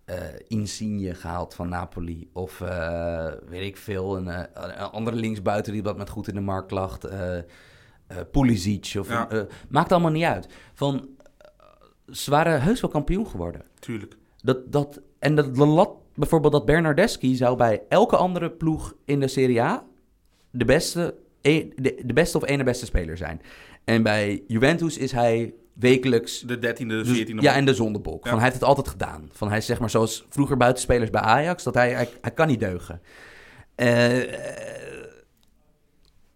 eh, Insigne gehaald van Napoli. Of weet ik veel, een, een andere linksbuiten die wat met goed in de markt lag. eh eh Pulisic. Of, Ja. eh, maakt allemaal niet uit. Van, eh, ze waren heus wel kampioen geworden. Tuurlijk. Dat, dat en de, de lat, bijvoorbeeld dat Bernardeschi zou bij elke andere ploeg in de Serie A de beste, e- de, de beste of ene beste speler zijn. En bij Juventus is hij wekelijks De 13e, 14e. dus- ja, en de zondebok. Ja. Van, hij heeft het altijd gedaan. Van, hij is zeg maar zoals vroeger buitenspelers bij Ajax, dat hij, hij, hij kan niet deugen. Eh,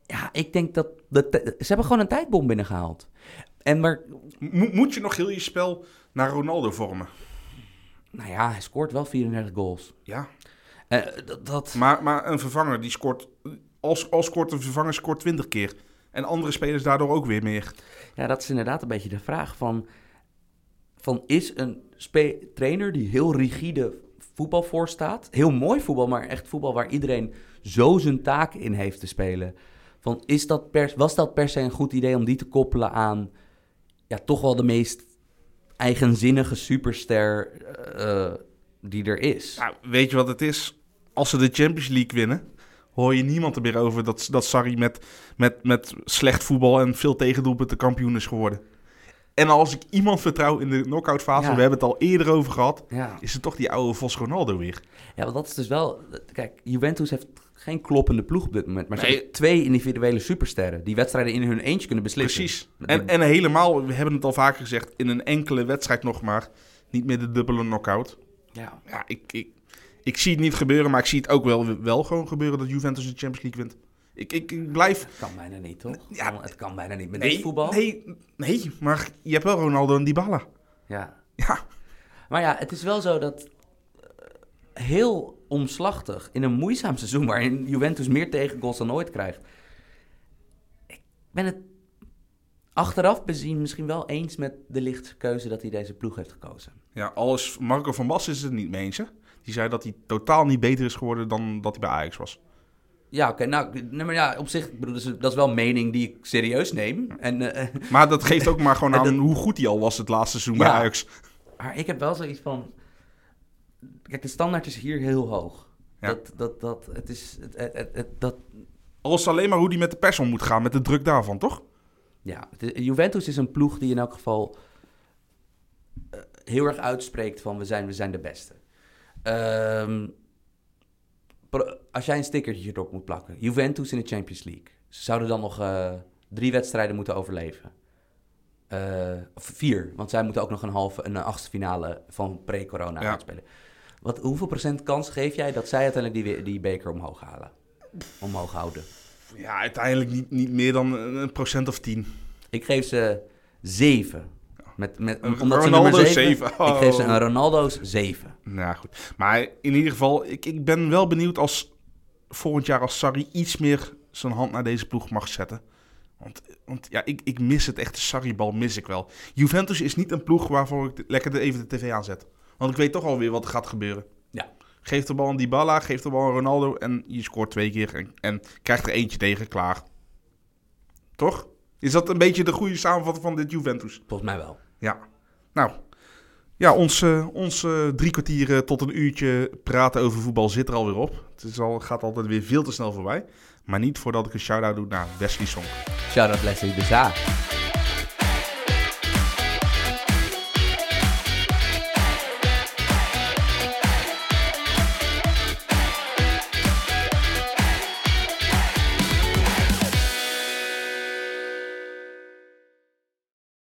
ja, ik denk dat... ze hebben gewoon een tijdbom binnengehaald. En maar, Mo- moet je nog heel je spel naar Ronaldo vormen? nou ja, hij scoort wel 34 goals. Ja. Eh, dat, Maar, maar een vervanger die scoort... Als, als scoort een vervanger scoort 20 keer. En andere spelers daardoor ook weer meer. ja, dat is inderdaad een beetje de vraag van... van is een trainer die heel rigide voetbal voorstaat... heel mooi voetbal, maar echt voetbal waar iedereen zo zijn taak in heeft te spelen... Van, is dat per, was dat per se een goed idee om die te koppelen aan... ja, toch wel de meest eigenzinnige superster eh, die er is? Nou, weet je wat het is? Als ze de Champions League winnen, hoor je niemand er meer over dat, dat Sarri met, met, met slecht voetbal en veel tegendoelpunten kampioen is geworden. En als ik iemand vertrouw in de knock-out fase, Ja. we hebben het al eerder over gehad, Ja. is het toch die oude Vos Ronaldo weer. Ja, want dat is dus wel... Kijk, Juventus heeft geen kloppende ploeg op dit moment. Maar ze Nee. hebben twee individuele supersterren... die wedstrijden in hun eentje kunnen beslissen. Precies. En, en helemaal, we hebben het al vaker gezegd, in een enkele wedstrijd nog maar, niet meer de dubbele knock-out. Ja. Ja, ik, ik, ik zie het niet gebeuren, maar ik zie het ook wel, wel gewoon gebeuren dat Juventus de Champions League wint. Ik, ik, ik blijf... Het kan bijna niet, toch? Ja. het kan bijna niet met Nee, dit voetbal. Nee, nee, maar je hebt wel Ronaldo en Dybala. Ja. Ja, Maar ja, het is wel zo dat... heel omslachtig, in een moeizaam seizoen... waarin Juventus meer tegengoals dan ooit krijgt... Ik ben het achteraf bezien misschien wel eens met de lichte keuze... dat hij deze ploeg heeft gekozen. ja alles, Marco van Basten is het niet mee eens, hè? Die zei dat hij totaal niet beter is geworden dan dat hij bij Ajax was. Ja, oké. nou, nee, maar ja, op zich, bedoel, dat is, dat is wel een mening die ik serieus neem. En, eh, Maar dat geeft ook maar gewoon aan dat- hoe goed hij al was het laatste seizoen Ja. bij Ajax. maar ik heb wel zoiets van... Kijk, de standaard is hier heel hoog. Ja. Dat, dat, dat, het is... Het, het, het- dat, Alles alleen maar hoe hij met de pers om moet gaan, met de druk daarvan, toch? ja, Juventus is een ploeg die in elk geval eh, heel erg uitspreekt van we zijn, we zijn de beste. Ehm, als jij een stickertje erop moet plakken, Juventus in de Champions League. Ze zouden dan nog eh, drie wedstrijden moeten overleven. Eh, of vier, want zij moeten ook nog een halve, een achtste finale van pre-corona Ja. uitspelen. Wat, hoeveel procent kans geef jij dat zij uiteindelijk die, die beker omhoog halen? Omhoog houden? Ja, uiteindelijk niet, niet meer dan een procent of tien. Ik geef ze zeven. Met, met, Een omdat Ronaldo nummer zeven. zeven. Ik geef ze Oh. een Ronaldo's zeven. Nou goed. Maar in ieder geval, ik, ik ben wel benieuwd als volgend jaar als Sarri iets meer zijn hand naar deze ploeg mag zetten. Want, want ja, ik, ik mis het echt. De Sarri-bal mis ik wel. Juventus is niet een ploeg waarvoor ik lekker de- even de tv aanzet. Want ik weet toch alweer wat er gaat gebeuren. Ja. Geef de bal aan Dybala, geef de bal aan Ronaldo en je scoort twee keer en, en krijgt er eentje tegen, klaar. Toch? Is dat een beetje de goede samenvatting van dit Juventus? Volgens mij wel. Ja. Nou, ja, ons, eh, ons eh, drie kwartier eh, tot een uurtje praten over voetbal zit er alweer op. Het is al, gaat altijd weer veel te snel voorbij. Maar niet voordat ik een shout-out doe naar Wesley Song. Shout-out Leslie de Zaag.